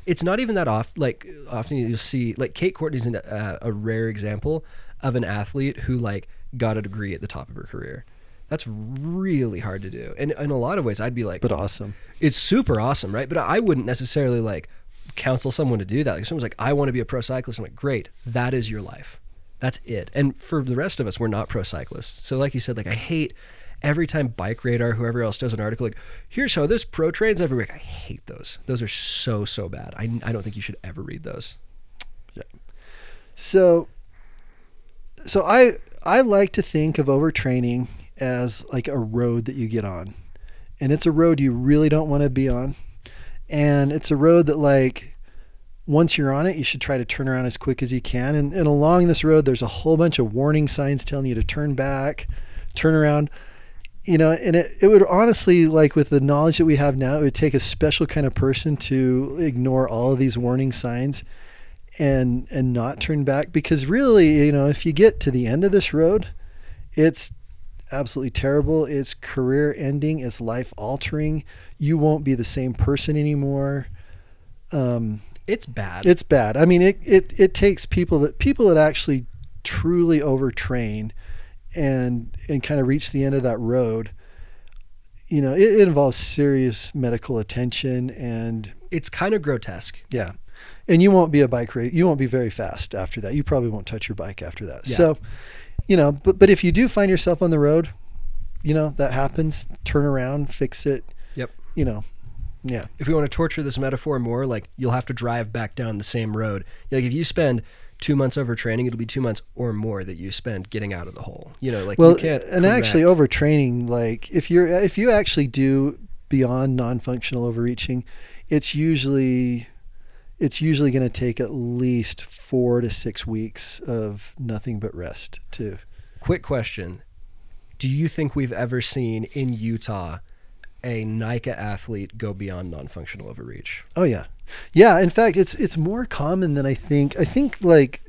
it's not even that often like often you'll see like kate courtney's an, uh, a rare example of an athlete who like got a degree at the top of her career that's really hard to do and in a lot of ways i'd be like but awesome it's super awesome, right? But I wouldn't necessarily like counsel someone to do that. Like someone's like, I want to be a pro cyclist. I'm like, great, that is your life. That's it. And for the rest of us, we're not pro cyclists. So like you said, like I hate every time Bike Radar, whoever else does an article, like, here's how this pro trains every week. I hate those. Those are so so bad. I I don't think you should ever read those. Yeah. So so I I like to think of overtraining as like a road that you get on. And it's a road you really don't want to be on. And it's a road that like once you're on it, you should try to turn around as quick as you can. And, and along this road, there's a whole bunch of warning signs telling you to turn back, turn around. You know, and it, it would honestly, like with the knowledge that we have now, it would take a special kind of person to ignore all of these warning signs and and not turn back because really you know if you get to the end of this road it's absolutely terrible it's career ending it's life altering you won't be the same person anymore um, It's bad. it's bad i mean it, it it takes people that people that actually truly overtrain and and kind of reach the end of that road you know it, it involves serious medical attention and it's kind of grotesque. yeah. And you won't be a bike race. You won't be very fast after that. You probably won't touch your bike after that. Yeah. So, you know, but but if you do find yourself on the road, you know, that happens, turn around, fix it. Yep. You know. Yeah. if we want to torture this metaphor more, like you'll have to drive back down the same road. Like if you spend two months overtraining, it'll be two months or more that you spend getting out of the hole. You know, like well, you can't. and actually correct- overtraining, like if you're if you actually do beyond non-functional overreaching, it's usually it's usually going to take at least four to six weeks of nothing but rest too. Quick question: Do you think we've ever seen in Utah a NICA athlete go beyond non-functional overreach? Oh yeah, yeah. In fact, it's it's more common than I think. I think like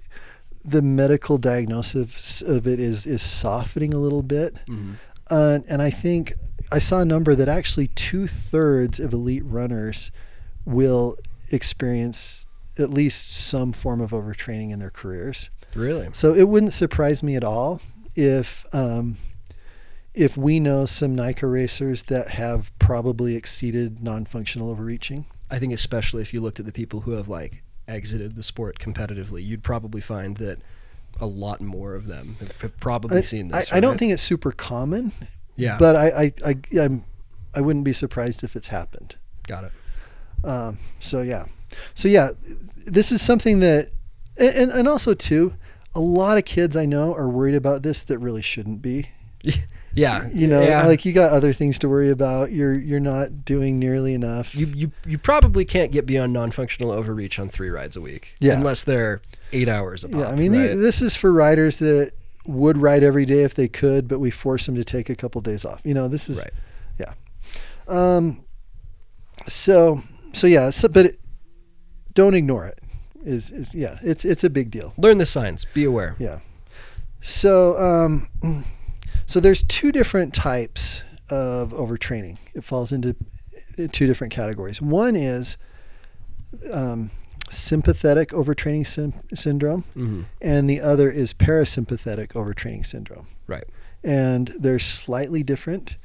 the medical diagnosis of it is is softening a little bit, Mm-hmm. uh, and I think I saw a number that actually two thirds of elite runners will experience at least some form of overtraining in their careers. Really? So it wouldn't surprise me at all if um, if we know some NICA racers that have probably exceeded non-functional overreaching. I think especially if you looked at the people who have like exited the sport competitively, you'd probably find that a lot more of them have, probably I, seen I, this. I don't think it's super common, Yeah, but I, I, I, I'm, I wouldn't be surprised if it's happened. got it. Um, so yeah, so yeah, this is something that, and, and also too, a lot of kids I know are worried about this that really shouldn't be. Yeah, You know, yeah. like you got other things to worry about. You're you're not doing nearly enough. you, you you probably can't get beyond non-functional overreach on three rides a week. Yeah. unless they're eight hours apart. yeah, I mean, the- this is for riders that would ride every day if they could, but we force them to take a couple days off. You know, this is right. Um, so so yeah, so, but it, don't ignore it. Is is yeah, it's it's a big deal. Learn the signs. Be aware. Yeah. So um, so there's two different types of overtraining. It falls into two different categories. One is um, sympathetic overtraining syn- syndrome, hmm and the other is parasympathetic overtraining syndrome Right. and they're slightly different.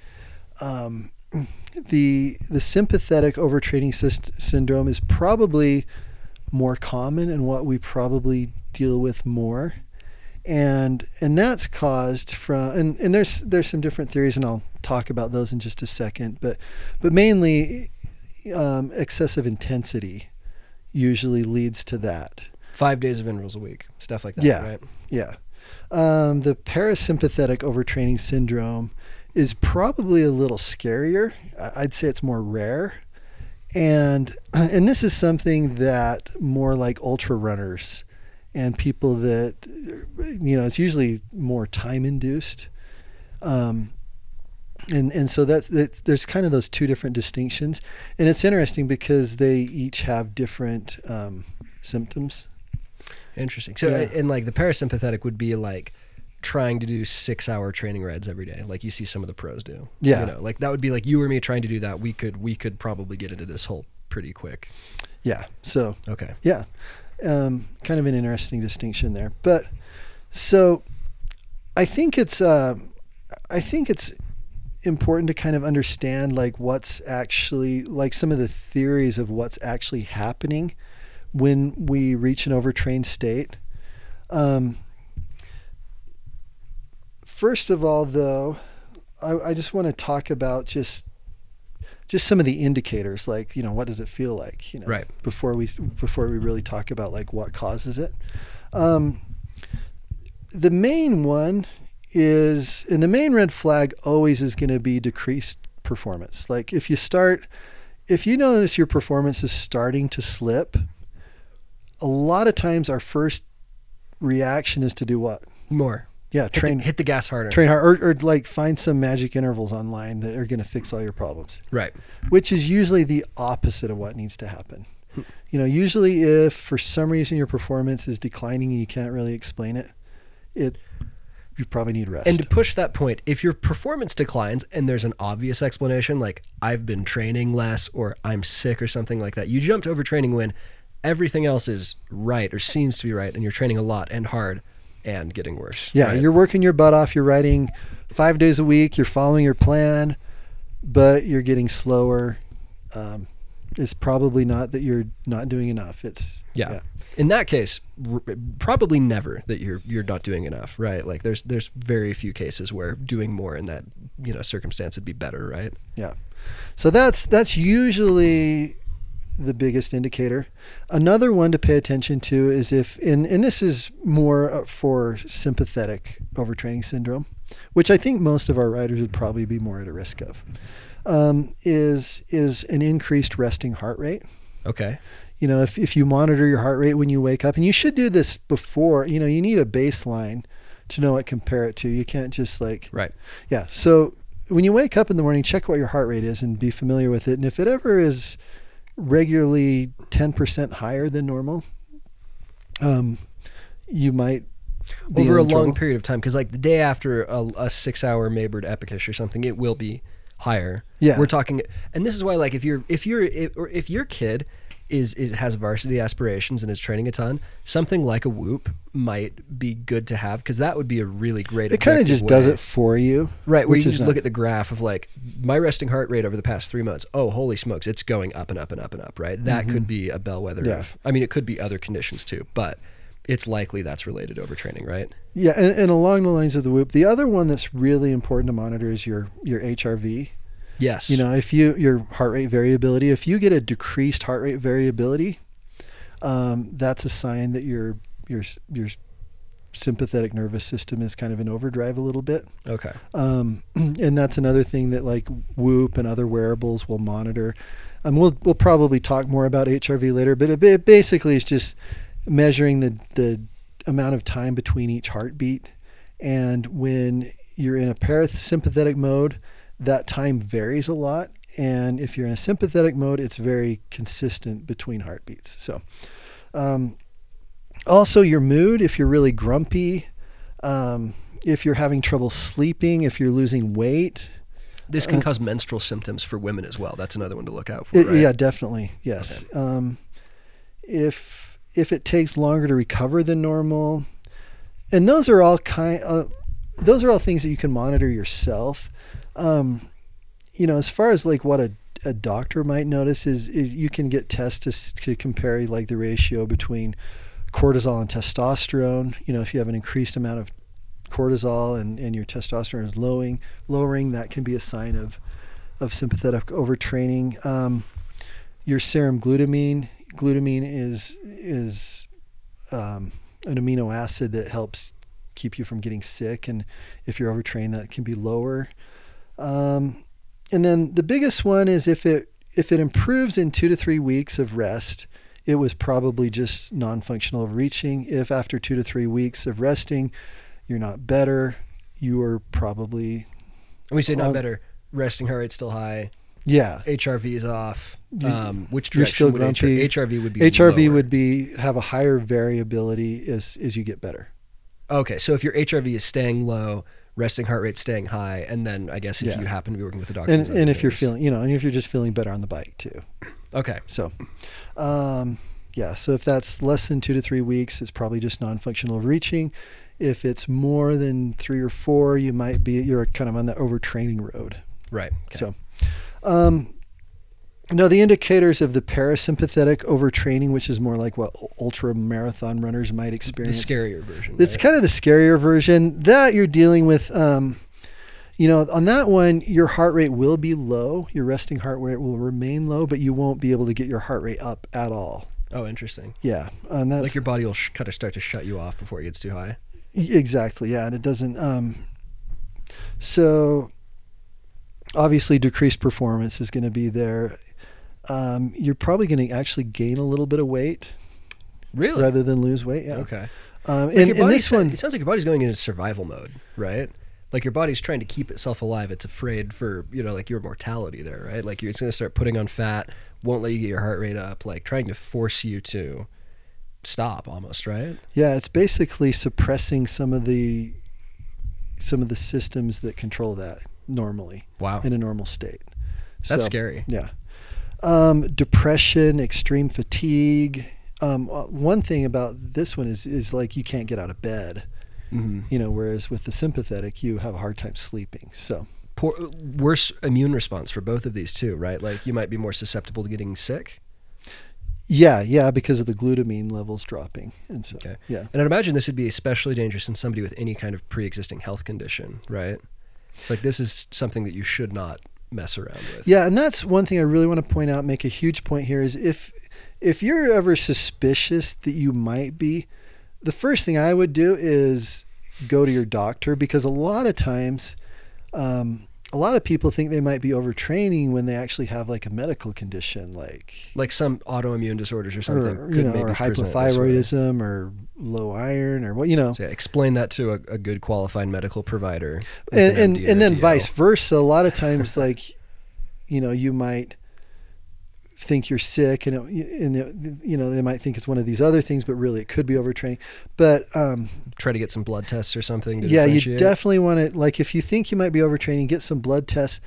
Um, the the sympathetic overtraining syndrome is probably more common and what we probably deal with more, and and that's caused from and, and there's there's some different theories and I'll talk about those in just a second, but but mainly um, excessive intensity usually leads to that. Five days of intervals a week. Stuff like that. Yeah. Right. Yeah. Um, the parasympathetic overtraining syndrome is probably a little scarier. I'd say it's more rare. And and this is something that more like ultra runners and people that you know, it's usually more time induced. Um, and and so that's, that's there's kind of those two different distinctions, and it's interesting because they each have different um, symptoms. Interesting. So, Yeah. and like the parasympathetic would be like trying to do six hour training rides every day, like you see some of the pros do. Yeah. You know, like that would be like you or me trying to do that. We could we could probably get into this hole pretty quick. Yeah. So Okay. Yeah, um, kind of an interesting distinction there. But so I think it's uh, I think it's important to kind of understand like what's actually like some of the theories of what's actually happening when we reach an overtrained state. Um, first of all, though, I, I just want to talk about just just some of the indicators, like you know, what does it feel like, you know, Right. before we before we really talk about like what causes it. Um, the main one is, and the main red flag always is going to be decreased performance. Like if you start, if you notice your performance is starting to slip, a lot of times our first reaction is to do what? More. Yeah, Hit the- train hit the gas harder. train hard, or, or like find some magic intervals online that are going to fix all your problems Right. which is usually the opposite of what needs to happen. You know, usually if for some reason your performance is declining and you can't really explain it, it you probably need rest. And to push that point, if your performance declines and there's an obvious explanation, like I've been training less or I'm sick or something like that, you jumped over training when everything else is right or seems to be right and you're training a lot and hard and getting worse. yeah, right? you're working your butt off. You're writing five days a week. You're following your plan, but you're getting slower. Um, it's probably not that you're not doing enough. It's Yeah. In that case, r- probably never that you're you're not doing enough, right? Like there's there's very few cases where doing more in that you know circumstance would be better, right? Yeah. So that's that's usually the biggest indicator. Another one to pay attention to is if, and, and this is more uh, for sympathetic overtraining syndrome, which I think most of our riders would probably be more at a risk of, um, is is an increased resting heart rate. Okay. You know, if, if you monitor your heart rate when you wake up, and you should do this before, you know, you need a baseline to know what compare it to. You can't just like Right. yeah. So when you wake up in the morning, check what your heart rate is and be familiar with it. And if it ever is regularly 10% higher than normal, um, you might be Over a long trouble. period of time, because like the day after a, a six-hour Maybird Epicus or something, it will be higher. Yeah. We're talking, and this is why, like, if you're if you're if, or if your kid is is has varsity aspirations and is training a ton, something like a Whoop might be good to have because that would be a really great. It kind of just does it for you. Right, where you just not- look at the graph of like my resting heart rate over the past three months. Oh, holy smokes, it's going up and up and up and up, right? That could be a bellwether Mm-hmm. Yeah. of, I mean, it could be other conditions too, but it's likely that's related to overtraining, right? Yeah, and, and along the lines of the whoop, the other one that's really important to monitor is your your HRV. Yes. You know, if you your heart rate variability, if you get a decreased heart rate variability, um, that's a sign that your your your sympathetic nervous system is kind of in overdrive a little bit. Okay. Um, and that's another thing that like Whoop and other wearables will monitor. Um, we'll we'll probably talk more about HRV later, but it, it basically is just measuring the the amount of time between each heartbeat. And when you're in a parasympathetic mode, that time varies a lot. And if you're in a sympathetic mode, it's very consistent between heartbeats. So, um, also your mood, if you're really grumpy, um, if you're having trouble sleeping, if you're losing weight, This can Uh, cause menstrual symptoms for women as well. That's another one to look out for. it- right? yeah, definitely, yes. Um, if if it takes longer to recover than normal, and those are all kind, uh, those are all things that you can monitor yourself. Um, you know, as far as like what a a doctor might notice is is you can get tests to, to compare like the ratio between cortisol and testosterone. You know, if you have an increased amount of cortisol and, and your testosterone is lowering, lowering, that can be a sign of of sympathetic overtraining. Um, your serum glutamine, glutamine is is um, an amino acid that helps keep you from getting sick, and if you're overtrained, that can be lower. Um, and then the biggest one is if it if it improves in two to three weeks of rest, it was probably just non-functional overreaching. If after two to three weeks of resting, you're not better, you are probably And we say not Um, better. Resting heart rate's still high. yeah. HRV is off. Um, which you're direction still would grumpy. HRV would be HRV lower? would be have a higher variability as as you get better. Okay, so if your HRV is staying low, resting heart rate staying high, and then I guess if Yeah. you happen to be working with a doctor, And and if you're feeling, you know, and if you're just feeling better on the bike too. okay, So, um, yeah. So if that's less than two to three weeks, it's probably just non-functional reaching. If it's more than three or four, you might be you're kind of on the overtraining road. right. okay. So, um, no, the indicators of the parasympathetic overtraining, which is more like what ultra marathon runners might experience. the scarier version. It's right? kind of the scarier version that you're dealing with. Um, you know, on that one, your heart rate will be low. Your resting heart rate will remain low, but you won't be able to get your heart rate up at all. oh, interesting. Yeah, and that's Like your body will sh- kind of start to shut you off before it gets too high. exactly yeah, and it doesn't. Um, so obviously, decreased performance is going to be there. Um, you're probably going to actually gain a little bit of weight Really? rather than lose weight. Yeah. Okay. Um, and, and this one, it sounds like your body's going into survival mode, right? Like your body's trying to keep itself alive. It's afraid for you know, like your mortality there, right? Like you're, it's going to start putting on fat, won't let you get your heart rate up, like trying to force you to stop almost, right? Yeah, it's basically suppressing some of the some of the systems that control that normally Wow, in a normal state. that's So, scary. Yeah. Um, depression, extreme fatigue. Um, uh, one thing about this one is is like you can't get out of bed. Mm-hmm. You know, whereas with the sympathetic, you have a hard time sleeping. So Poor, worse immune response for both of these too, right? Like you might be more susceptible to getting sick. yeah, yeah, because of the glutamine levels dropping, and so Okay. yeah, And I'd imagine this would be especially dangerous in somebody with any kind of pre-existing health condition, right? It's like this is something that you should not mess around with. Yeah, and that's one thing I really want to point out, make a huge point here is if if you're ever suspicious that you might be, the first thing I would do is go to your doctor because a lot of times um, a lot of people think they might be overtraining when they actually have like a medical condition like Like some autoimmune disorders or something. or you know or present this way. hypothyroidism or low iron or what you know So yeah, explain that to a, a good qualified medical provider. and an and, and then vice versa a lot of times like you know you might think you're sick and, it, and it, you know they might think it's one of these other things but really it could be overtraining. But um, Try to get some blood tests or something. To yeah you definitely want to like if you think you might be overtraining get some blood tests.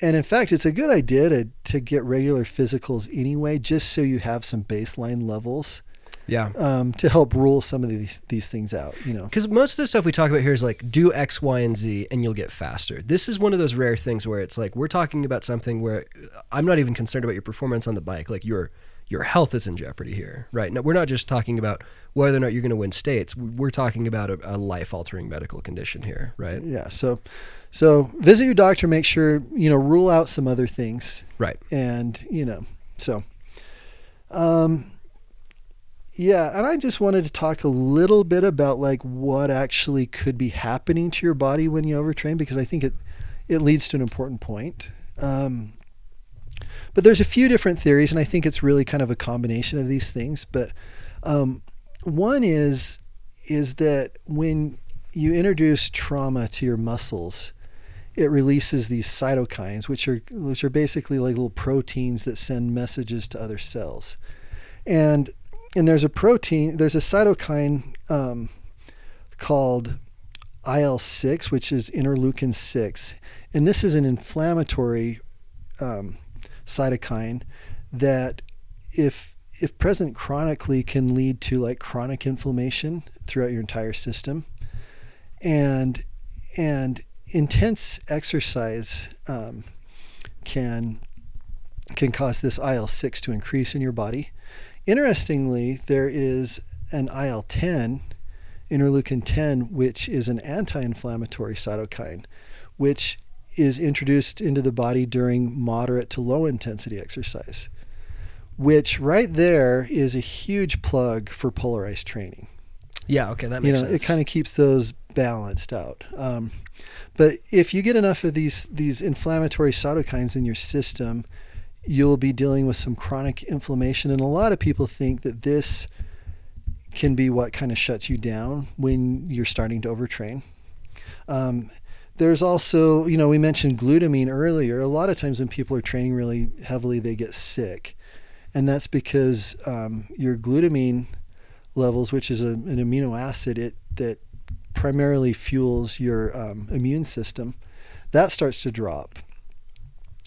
And in fact it's a good idea to, to get regular physicals anyway just so you have some baseline levels Yeah. um, to help rule some of these these things out you know Because most of the stuff we talk about here is like do X, Y, and Z, and you'll get faster. This is one of those rare things where it's like we're talking about something where I'm not even concerned about your performance on the bike. Like your your health is in jeopardy here, right? No, we're not just talking about whether or not you're going to win states. We're talking about a, a life altering medical condition here, right? yeah so so visit your doctor make sure you know rule out some other things Right. and you know so um yeah and i just wanted to talk a little bit about like what actually could be happening to your body when you overtrain because i think it it leads to an important point um but there's a few different theories and i think it's really kind of a combination of these things but um one is is that when you introduce trauma to your muscles it releases these cytokines, which are which are basically like little proteins that send messages to other cells. And and there's a protein, there's a cytokine um, called IL-6, which is interleukin six, and this is an inflammatory um, cytokine that, if if present chronically, can lead to like chronic inflammation throughout your entire system, and and intense exercise um, can can cause this IL six to increase in your body. Interestingly, there is an IL ten, interleukin ten, which is an anti-inflammatory cytokine, which is introduced into the body during moderate to low intensity exercise. Which right there is a huge plug for polarized training Yeah. Okay. That makes you know sense. it kind of keeps those balanced out um, but if you get enough of these these inflammatory cytokines in your system you'll be dealing with some chronic inflammation and a lot of people think that this can be what kind of shuts you down when you're starting to overtrain um, there's also you know we mentioned glutamine earlier a lot of times when people are training really heavily they get sick and that's because um, your glutamine levels, which is a, an amino acid it, that primarily fuels your um, immune system, that starts to drop.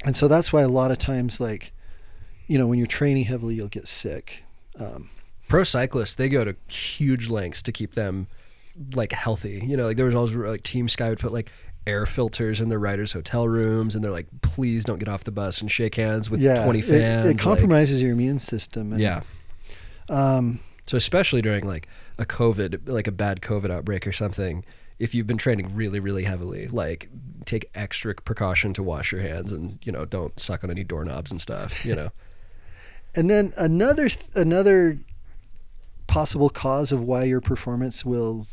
And so that's why a lot of times, like, you know, when you're training heavily, you'll get sick. Um, pro cyclists they go to huge lengths to keep them like healthy you know like there was always like team sky would put like air filters in their riders hotel rooms and they're like please don't get off the bus and shake hands with yeah, 20 it- fans It, like- compromises your immune system. And, yeah Um, so especially during like a covid like a bad covid outbreak or something if you've been training really really heavily like take extra precaution to wash your hands and you know don't suck on any doorknobs and stuff you know And then another another possible cause of why your performance will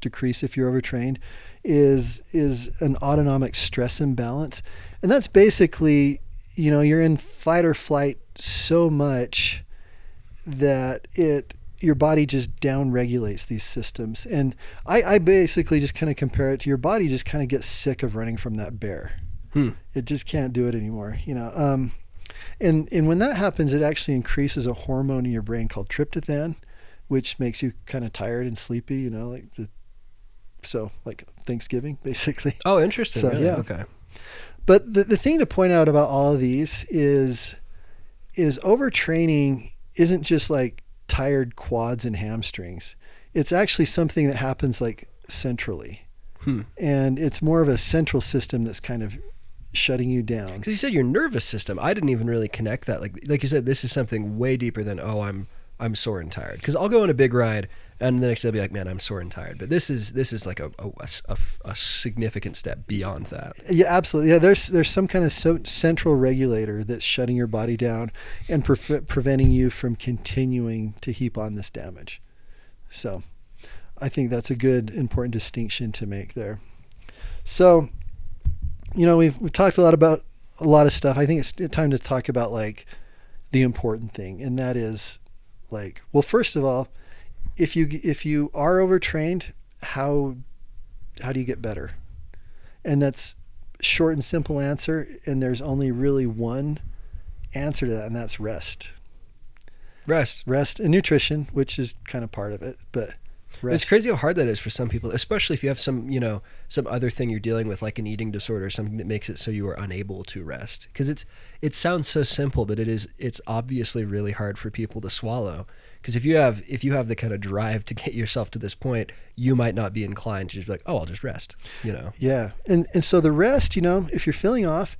decrease if you're overtrained is is an autonomic stress imbalance. And that's basically, you know, you're in fight or flight so much that it your body just down regulates these systems. And I, I basically just kind of compare it to your body just kind of gets sick of running from that bear. Hmm. It just can't do it anymore. You know, um, and and when that happens, it actually increases a hormone in your brain called tryptophan, which makes you kind of tired and sleepy. You know, like the so like Thanksgiving basically. oh interesting So, really? yeah. okay But the the thing to point out about all of these is is overtraining isn't just like tired quads and hamstrings. It's actually something that happens like centrally. Hmm. And it's more of a central system that's kind of shutting you down. Because you said your nervous system, I didn't even really connect that. Like like you said, this is something way deeper than oh, I'm I'm sore and tired because I'll go on a big ride and the next day I'll be like, man, I'm sore and tired. But this is this is like a a, a, a significant step beyond that. Yeah, absolutely. Yeah, there's there's some kind of so central regulator that's shutting your body down and pre- preventing you from continuing to heap on this damage. So, I think that's a good important distinction to make there. So, you know, we've we've talked a lot about a lot of stuff. I think it's time to talk about like the important thing, and that is like, well, first of all, if you if you are overtrained, how how do you get better? And that's short and simple answer, and there's only really one answer to that, and that's rest. Rest, rest, and nutrition, which is kind of part of it, but Rest. It's crazy how hard that is for some people, especially if you have some, you know, some other thing you're dealing with, like an eating disorder, or something that makes it so you are unable to rest. Because it's it sounds so simple, but it is it's obviously really hard for people to swallow. Because if you have if you have the kind of drive to get yourself to this point, you might not be inclined to just be like, oh, I'll just rest. You know. Yeah, and and so the rest, you know, if you're feeling off,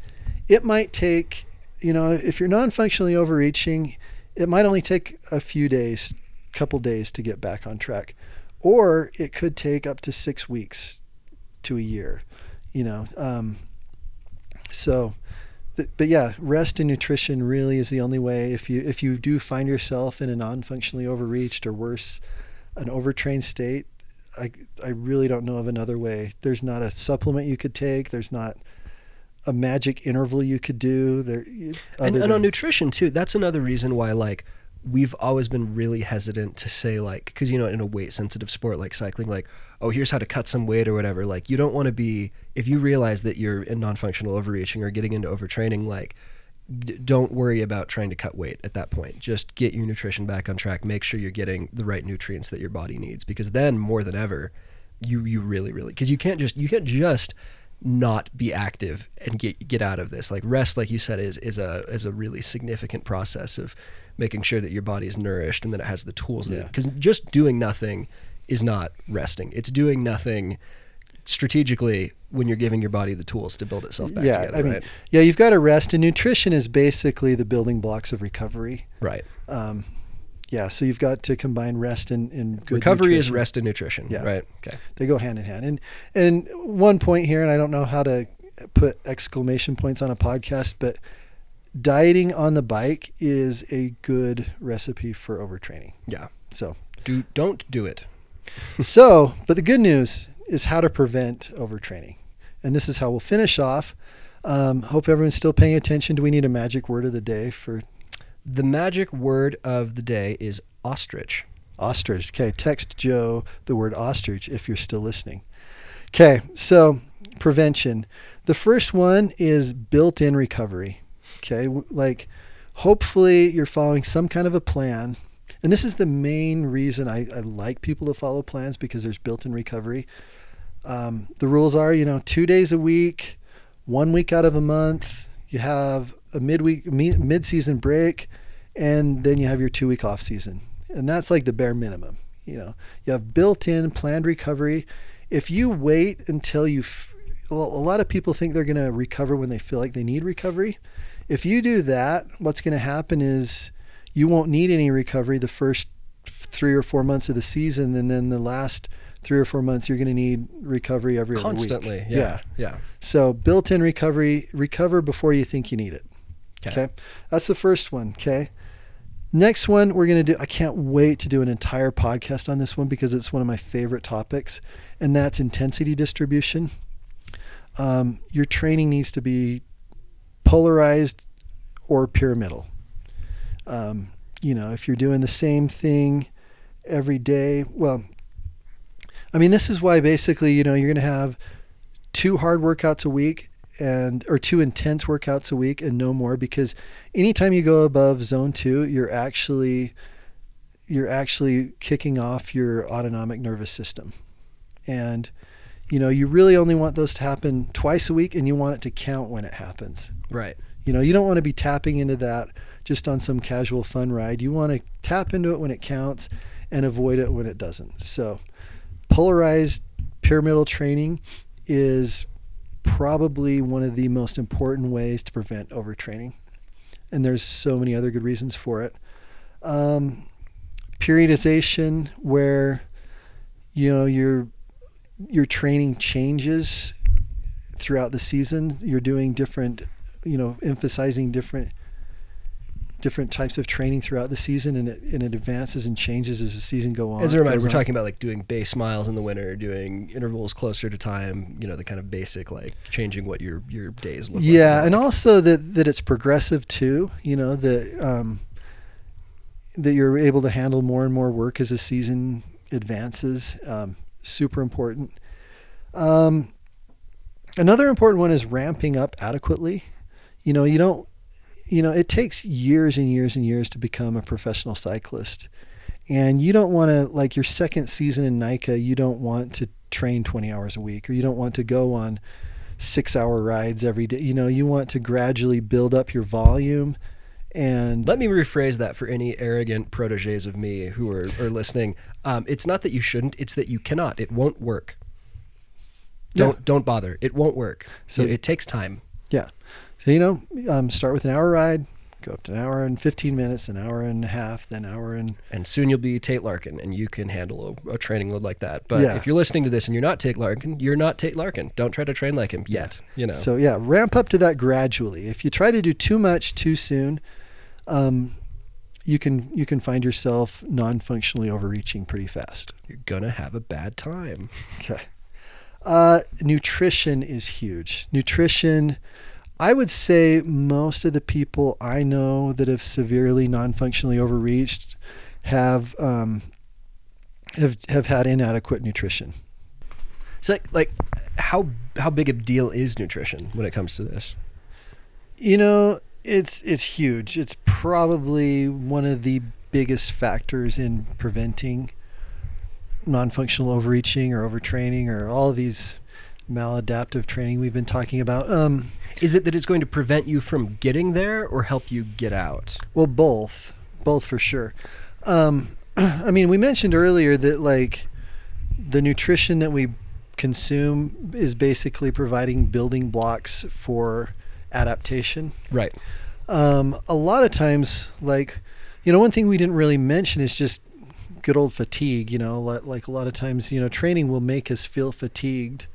it might take, you know, if you're non-functionally overreaching, it might only take a few days, couple days to get back on track or it could take up to six weeks to a year, you know. Um, so, th- but yeah, rest and nutrition really is the only way. If you if you do find yourself in a non-functionally overreached or worse, an overtrained state, I I really don't know of another way. There's not a supplement you could take. There's not a magic interval you could do there. And, and on nutrition too, that's another reason why like we've always been really hesitant to say like because you know in a weight sensitive sport like cycling like oh here's how to cut some weight or whatever like you don't want to be if you realize that you're in non-functional overreaching or getting into overtraining like d- don't worry about trying to cut weight at that point. Just get your nutrition back on track. Make sure you're getting the right nutrients that your body needs because then more than ever you you really really because you can't just you can't just not be active and get get out of this. Like rest like you said is is a is a really significant process of making sure that your body is nourished and that it has the tools. Because yeah. just doing nothing is not resting. It's doing nothing strategically when you're giving your body the tools to build itself back yeah, together. I mean, right? yeah, you've got to rest, and nutrition is basically the building blocks of recovery. Right. Um, yeah, so you've got to combine rest and, and good recovery nutrition. is rest and nutrition. Yeah. Right. Okay. They go hand in hand. And and one point here, and I don't know how to put exclamation points on a podcast, but dieting on the bike is a good recipe for overtraining. Yeah. So do don't do it. so, but the good news is how to prevent overtraining, and this is how we'll finish off. Um, hope everyone's still paying attention. Do we need a magic word of the day for? The magic word of the day is ostrich. Ostrich. Okay, text Joe the word ostrich if you're still listening. Okay, so prevention. The first one is built in recovery. Okay. Like, hopefully, you're following some kind of a plan. And this is the main reason I, I like people to follow plans because there's built in recovery. Um, the rules are, you know, two days a week, one week out of a month, you have a midweek, mid season break, and then you have your two week off season. And that's like the bare minimum. You know, you have built in planned recovery. If you wait until you, well, a lot of people think they're going to recover when they feel like they need recovery. If you do that, what's going to happen is you won't need any recovery the first three or four months of the season, and then the last three or four months you're going to need recovery every other week. constantly. Yeah. yeah, yeah. So built-in recovery, recover before you think you need it. Okay, okay? that's the first one. Okay. Next one we're going to do. I can't wait to do an entire podcast on this one because it's one of my favorite topics, and that's intensity distribution. Um, your training needs to be polarized or pyramidal. Um, you know, if you're doing the same thing every day, well, I mean, this is why basically, you know, you're going to have two hard workouts a week and or two intense workouts a week and no more because anytime you go above zone 2, you're actually you're actually kicking off your autonomic nervous system. And you know, you really only want those to happen twice a week and you want it to count when it happens. Right. You know, you don't want to be tapping into that just on some casual fun ride. You want to tap into it when it counts and avoid it when it doesn't. So, polarized pyramidal training is probably one of the most important ways to prevent overtraining. And there's so many other good reasons for it. Um, periodization where you know your your training changes throughout the season. You're doing different, you know, emphasizing different different types of training throughout the season, and it and it advances and changes as the season go on. As a reminder, we're on. talking about like doing base miles in the winter, doing intervals closer to time. You know, the kind of basic like changing what your your days look like. yeah, and also that that it's progressive too. You know that um, that you're able to handle more and more work as the season advances. Um, super important. Um, another important one is ramping up adequately. You know, you don't. You know, it takes years and years and years to become a professional cyclist, and you don't want to like your second season in NICA. You don't want to train 20 hours a week, or you don't want to go on six hour rides every day. You know, you want to gradually build up your volume and Let me rephrase that for any arrogant proteges of me who are, are listening. Um, it's not that you shouldn't; it's that you cannot. It won't work. Don't don't bother. It won't work. So- it takes time. yeah. So, you know, um, start with an hour ride, go up to an hour and 15 minutes, an hour and a half, then hour and And soon you'll be Tate Larkin, and you can handle a, a training load like that. But Yeah. if you're listening to this and you're not Tate Larkin, you're not Tate Larkin. Don't try to train like him yet. You know. So yeah, ramp up to that gradually. If you try to do too much too soon, um, you can you can find yourself non-functionally overreaching pretty fast. you're gonna have a bad time. Okay. Uh, nutrition is huge. Nutrition, I would say most of the people I know that have severely non-functionally overreached have um, have have had inadequate nutrition. So like, like how how big a deal is nutrition when it comes to this? You know, it's it's huge. It's probably one of the biggest factors in preventing non-functional overreaching or overtraining or all of these maladaptive training we've been talking about. Um, Is it that it's going to prevent you from getting there or help you get out? well, both, both for sure. Um, I mean, we mentioned earlier that like the nutrition that we consume is basically providing building blocks for adaptation. Right. um, a lot of times, like, you know, one thing we didn't really mention is just good old fatigue. You know, like, like a lot of times, you know, training will make us feel fatigued.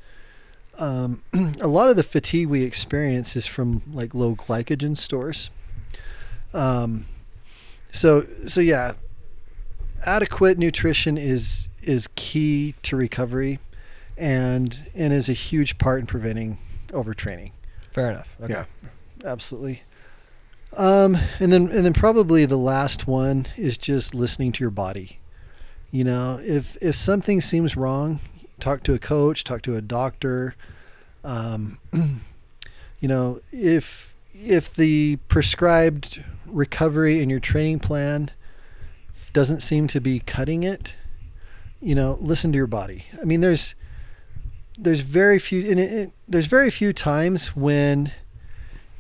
Um, a lot of the fatigue we experience is from like low glycogen stores. Um, so, so yeah, adequate nutrition is is key to recovery, and and is a huge part in preventing overtraining. Fair enough. Okay. Yeah, absolutely. Um, and then and then probably the last one is just listening to your body. You know, if if something seems wrong, talk to a coach, talk to a doctor. Um, you know, if if the prescribed recovery in your training plan doesn't seem to be cutting it, you know, listen to your body. I mean, there's there's very few and it, it, there's very few times when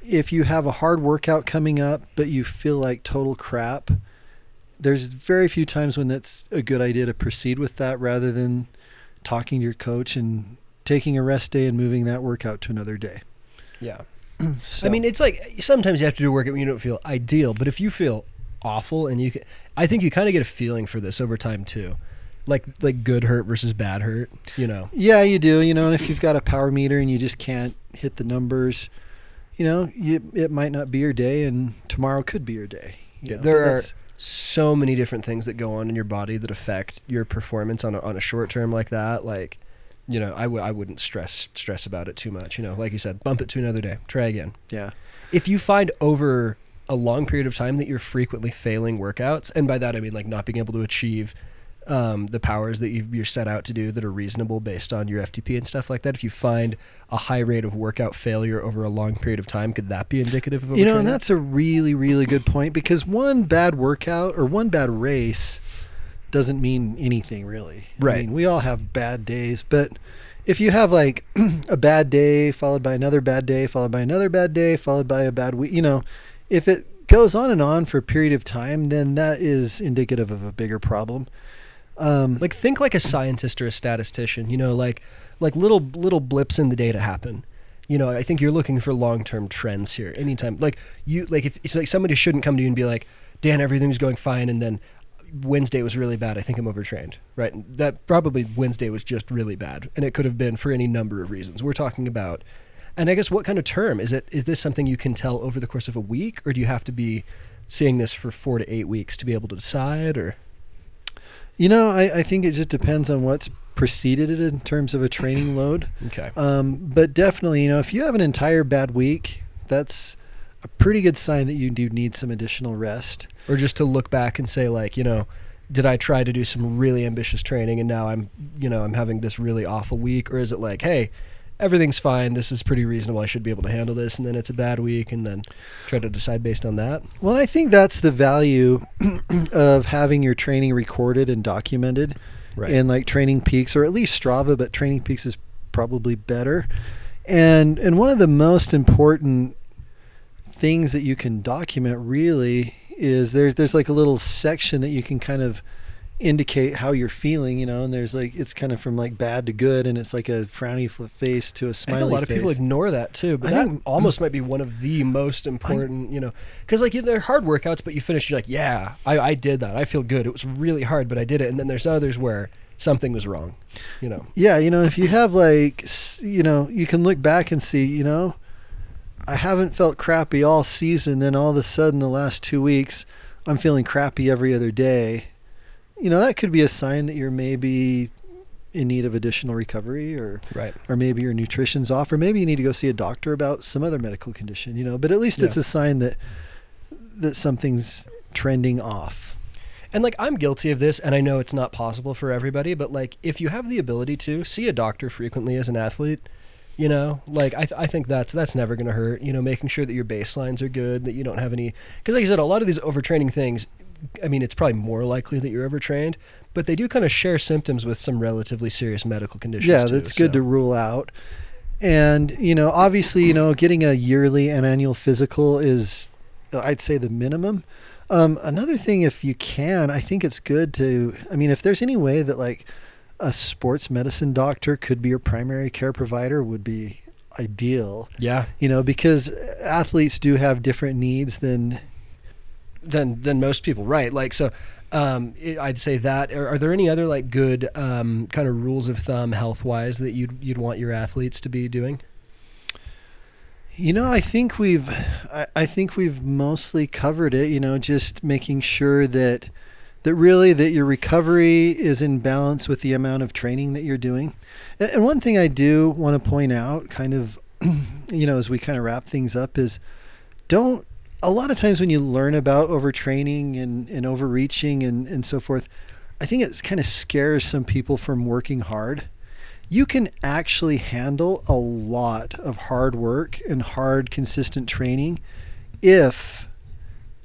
if you have a hard workout coming up but you feel like total crap there's very few times when that's a good idea to proceed with that rather than talking to your coach and taking a rest day and moving that workout to another day Yeah. so, I mean, it's like sometimes you have to do a workout when you don't feel ideal, but if you feel awful and you can, I think you kind of get a feeling for this over time too. Like like good hurt versus bad hurt, you know. yeah you do you know and if you've got a power meter and you just can't hit the numbers you know you, it might not be your day and tomorrow could be your day you Yeah, know, there but are so many different things that go on in your body that affect your performance on a, on a short term like that. Like, you know, I w- I wouldn't stress stress about it too much. You know, like you said, bump it to another day. Try again. yeah If you find over a long period of time that you're frequently failing workouts, and by that I mean like not being able to achieve um, the powers that you've, you're set out to do that are reasonable based on your FTP and stuff like that. If you find a high rate of workout failure over a long period of time, could that be indicative of a You know, and that's a really, really good point because one bad workout or one bad race doesn't mean anything really. I Right. mean, we all have bad days, but if you have like a bad day followed by another bad day, followed by another bad day, followed by a bad week, you know, if it goes on and on for a period of time, then that is indicative of a bigger problem. Um, like think like a scientist or a statistician you know like like little little blips in the data happen you know i think you're looking for long-term trends here anytime like you like if it's like somebody shouldn't come to you and be like dan everything's going fine and then Wednesday was really bad. I think I'm overtrained. Right. That probably Wednesday was just really bad, and it could have been for any number of reasons. We're talking about, and I guess what kind of term is it? Is this something you can tell over the course of a week, or do you have to be seeing this for four to eight weeks to be able to decide? Or You know, I, I think it just depends on what's preceded it in terms of a training load. okay, Um, but definitely, you know, if you have an entire bad week, that's a pretty good sign that you do need some additional rest. or just to look back and say like, you know. Did I try to do some really ambitious training and now I'm, you know, I'm having this really awful week? Or is it like, hey, everything's fine. This is pretty reasonable. I should be able to handle this. And then it's a bad week, and then try to decide based on that. Well, I think that's the value of having your training recorded and documented Right. in like Training Peaks or at least Strava, but Training Peaks is probably better. And and one of the most important things that you can document really is there's there's like a little section that you can kind of indicate how you're feeling, you know, and there's like it's kind of from like bad to good and it's like a frowny face to a smiley a lot of face. people ignore that too, but I that think- almost might be one of the most important, you know, because like they're hard workouts, but you finish, you're like, yeah, I, I did that. I feel good. It was really hard, but I did it. And then there's others where something was wrong, you know. Yeah, you know, if you have like, you know, you can look back and see, you know, I haven't felt crappy all season. Then all of a sudden, the last two weeks, I'm feeling crappy every other day. You know, that could be a sign that you're maybe in need of additional recovery or Right. or maybe your nutrition's off or maybe you need to go see a doctor about some other medical condition, you know, but at least it's a sign that that something's trending off. And like I'm guilty of this, and I know it's not possible for everybody, but like if you have the ability to see a doctor frequently as an athlete, you know, like I, th- I think that's that's never going to hurt. You know, making sure that your baselines are good, that you don't have any. Because like I said, a lot of these overtraining things, I mean, it's probably more likely that you're overtrained, but they do kind of share symptoms with some relatively serious medical conditions. Yeah, too, that's good so- to rule out. And you know, obviously, you know, getting a yearly and annual physical is, I'd say, the minimum. Um, another thing, if you can, I think it's good to. I mean, if there's any way that like a sports medicine doctor could be your primary care provider, would be ideal. Yeah. You know, because athletes do have different needs than Than than most people, right? Like so. Um, I'd say that. Are, are there any other like good um, kind of rules of thumb health wise that you'd you'd want your athletes to be doing? You know, I think we've, I, I think we've mostly covered it. You know, just making sure that, that really that your recovery is in balance with the amount of training that you're doing. And, and one thing I do want to point out, kind of, you know, as we kind of wrap things up, is don't. A lot of times when you learn about overtraining and, and overreaching and, and so forth, I think it kind of scares some people from working hard. You can actually handle a lot of hard work and hard consistent training if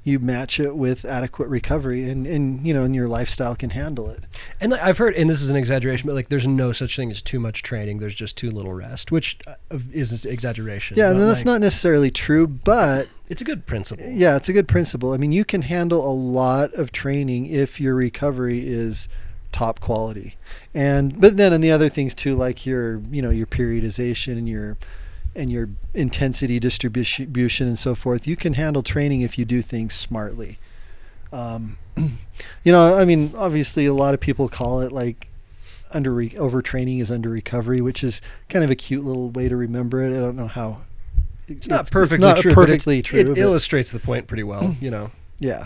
you match it with adequate recovery and, and you know and your lifestyle can handle it And I've heard, and this is an exaggeration, but like there's no such thing as too much training. There's just too little rest, which uh, is an exaggeration. yeah and that's like, not necessarily true but It's a good principle. yeah it's a good principle i mean you can handle a lot of training if your recovery is top quality and but then and the other things too like your you know your periodization and your and your intensity distribution and so forth you can handle training if you do things smartly um, you know i mean obviously a lot of people call it like under re- overtraining is under recovery which is kind of a cute little way to remember it i don't know how It's not perfectly not true. but perfectly it's- true It but- illustrates the point pretty well. You know. yeah.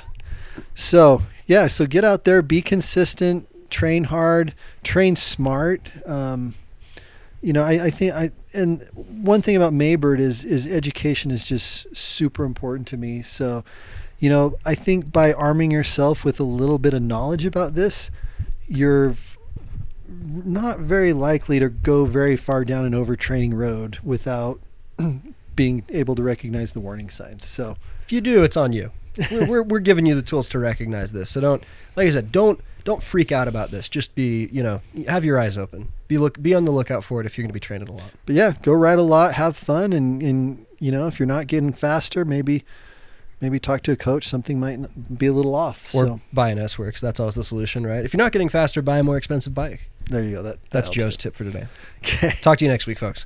So yeah, so get out there, be consistent, train hard, train smart. Um, you know, I, I think I and one thing about Maybird is is education is just super important to me. So, you know, I think by arming yourself with a little bit of knowledge about this, you're not very likely to go very far down an overtraining road without being able to recognize the warning signs. So, If you do, it's on you. We're, we're, we're giving you the tools to recognize this. So don't, like I said, don't don't freak out about this. Just be, you know, have your eyes open. Be look, be on the lookout for it if you're going to be training a lot. but yeah, go ride a lot, have fun, and and you know if you're not getting faster, maybe maybe talk to a coach. Something might be a little off. Or so buy an S Works. That's always the solution, right? If you're not getting faster, buy a more expensive bike. there you go. That That's that helps Joe's tip for today. Okay. Talk to you next week, folks.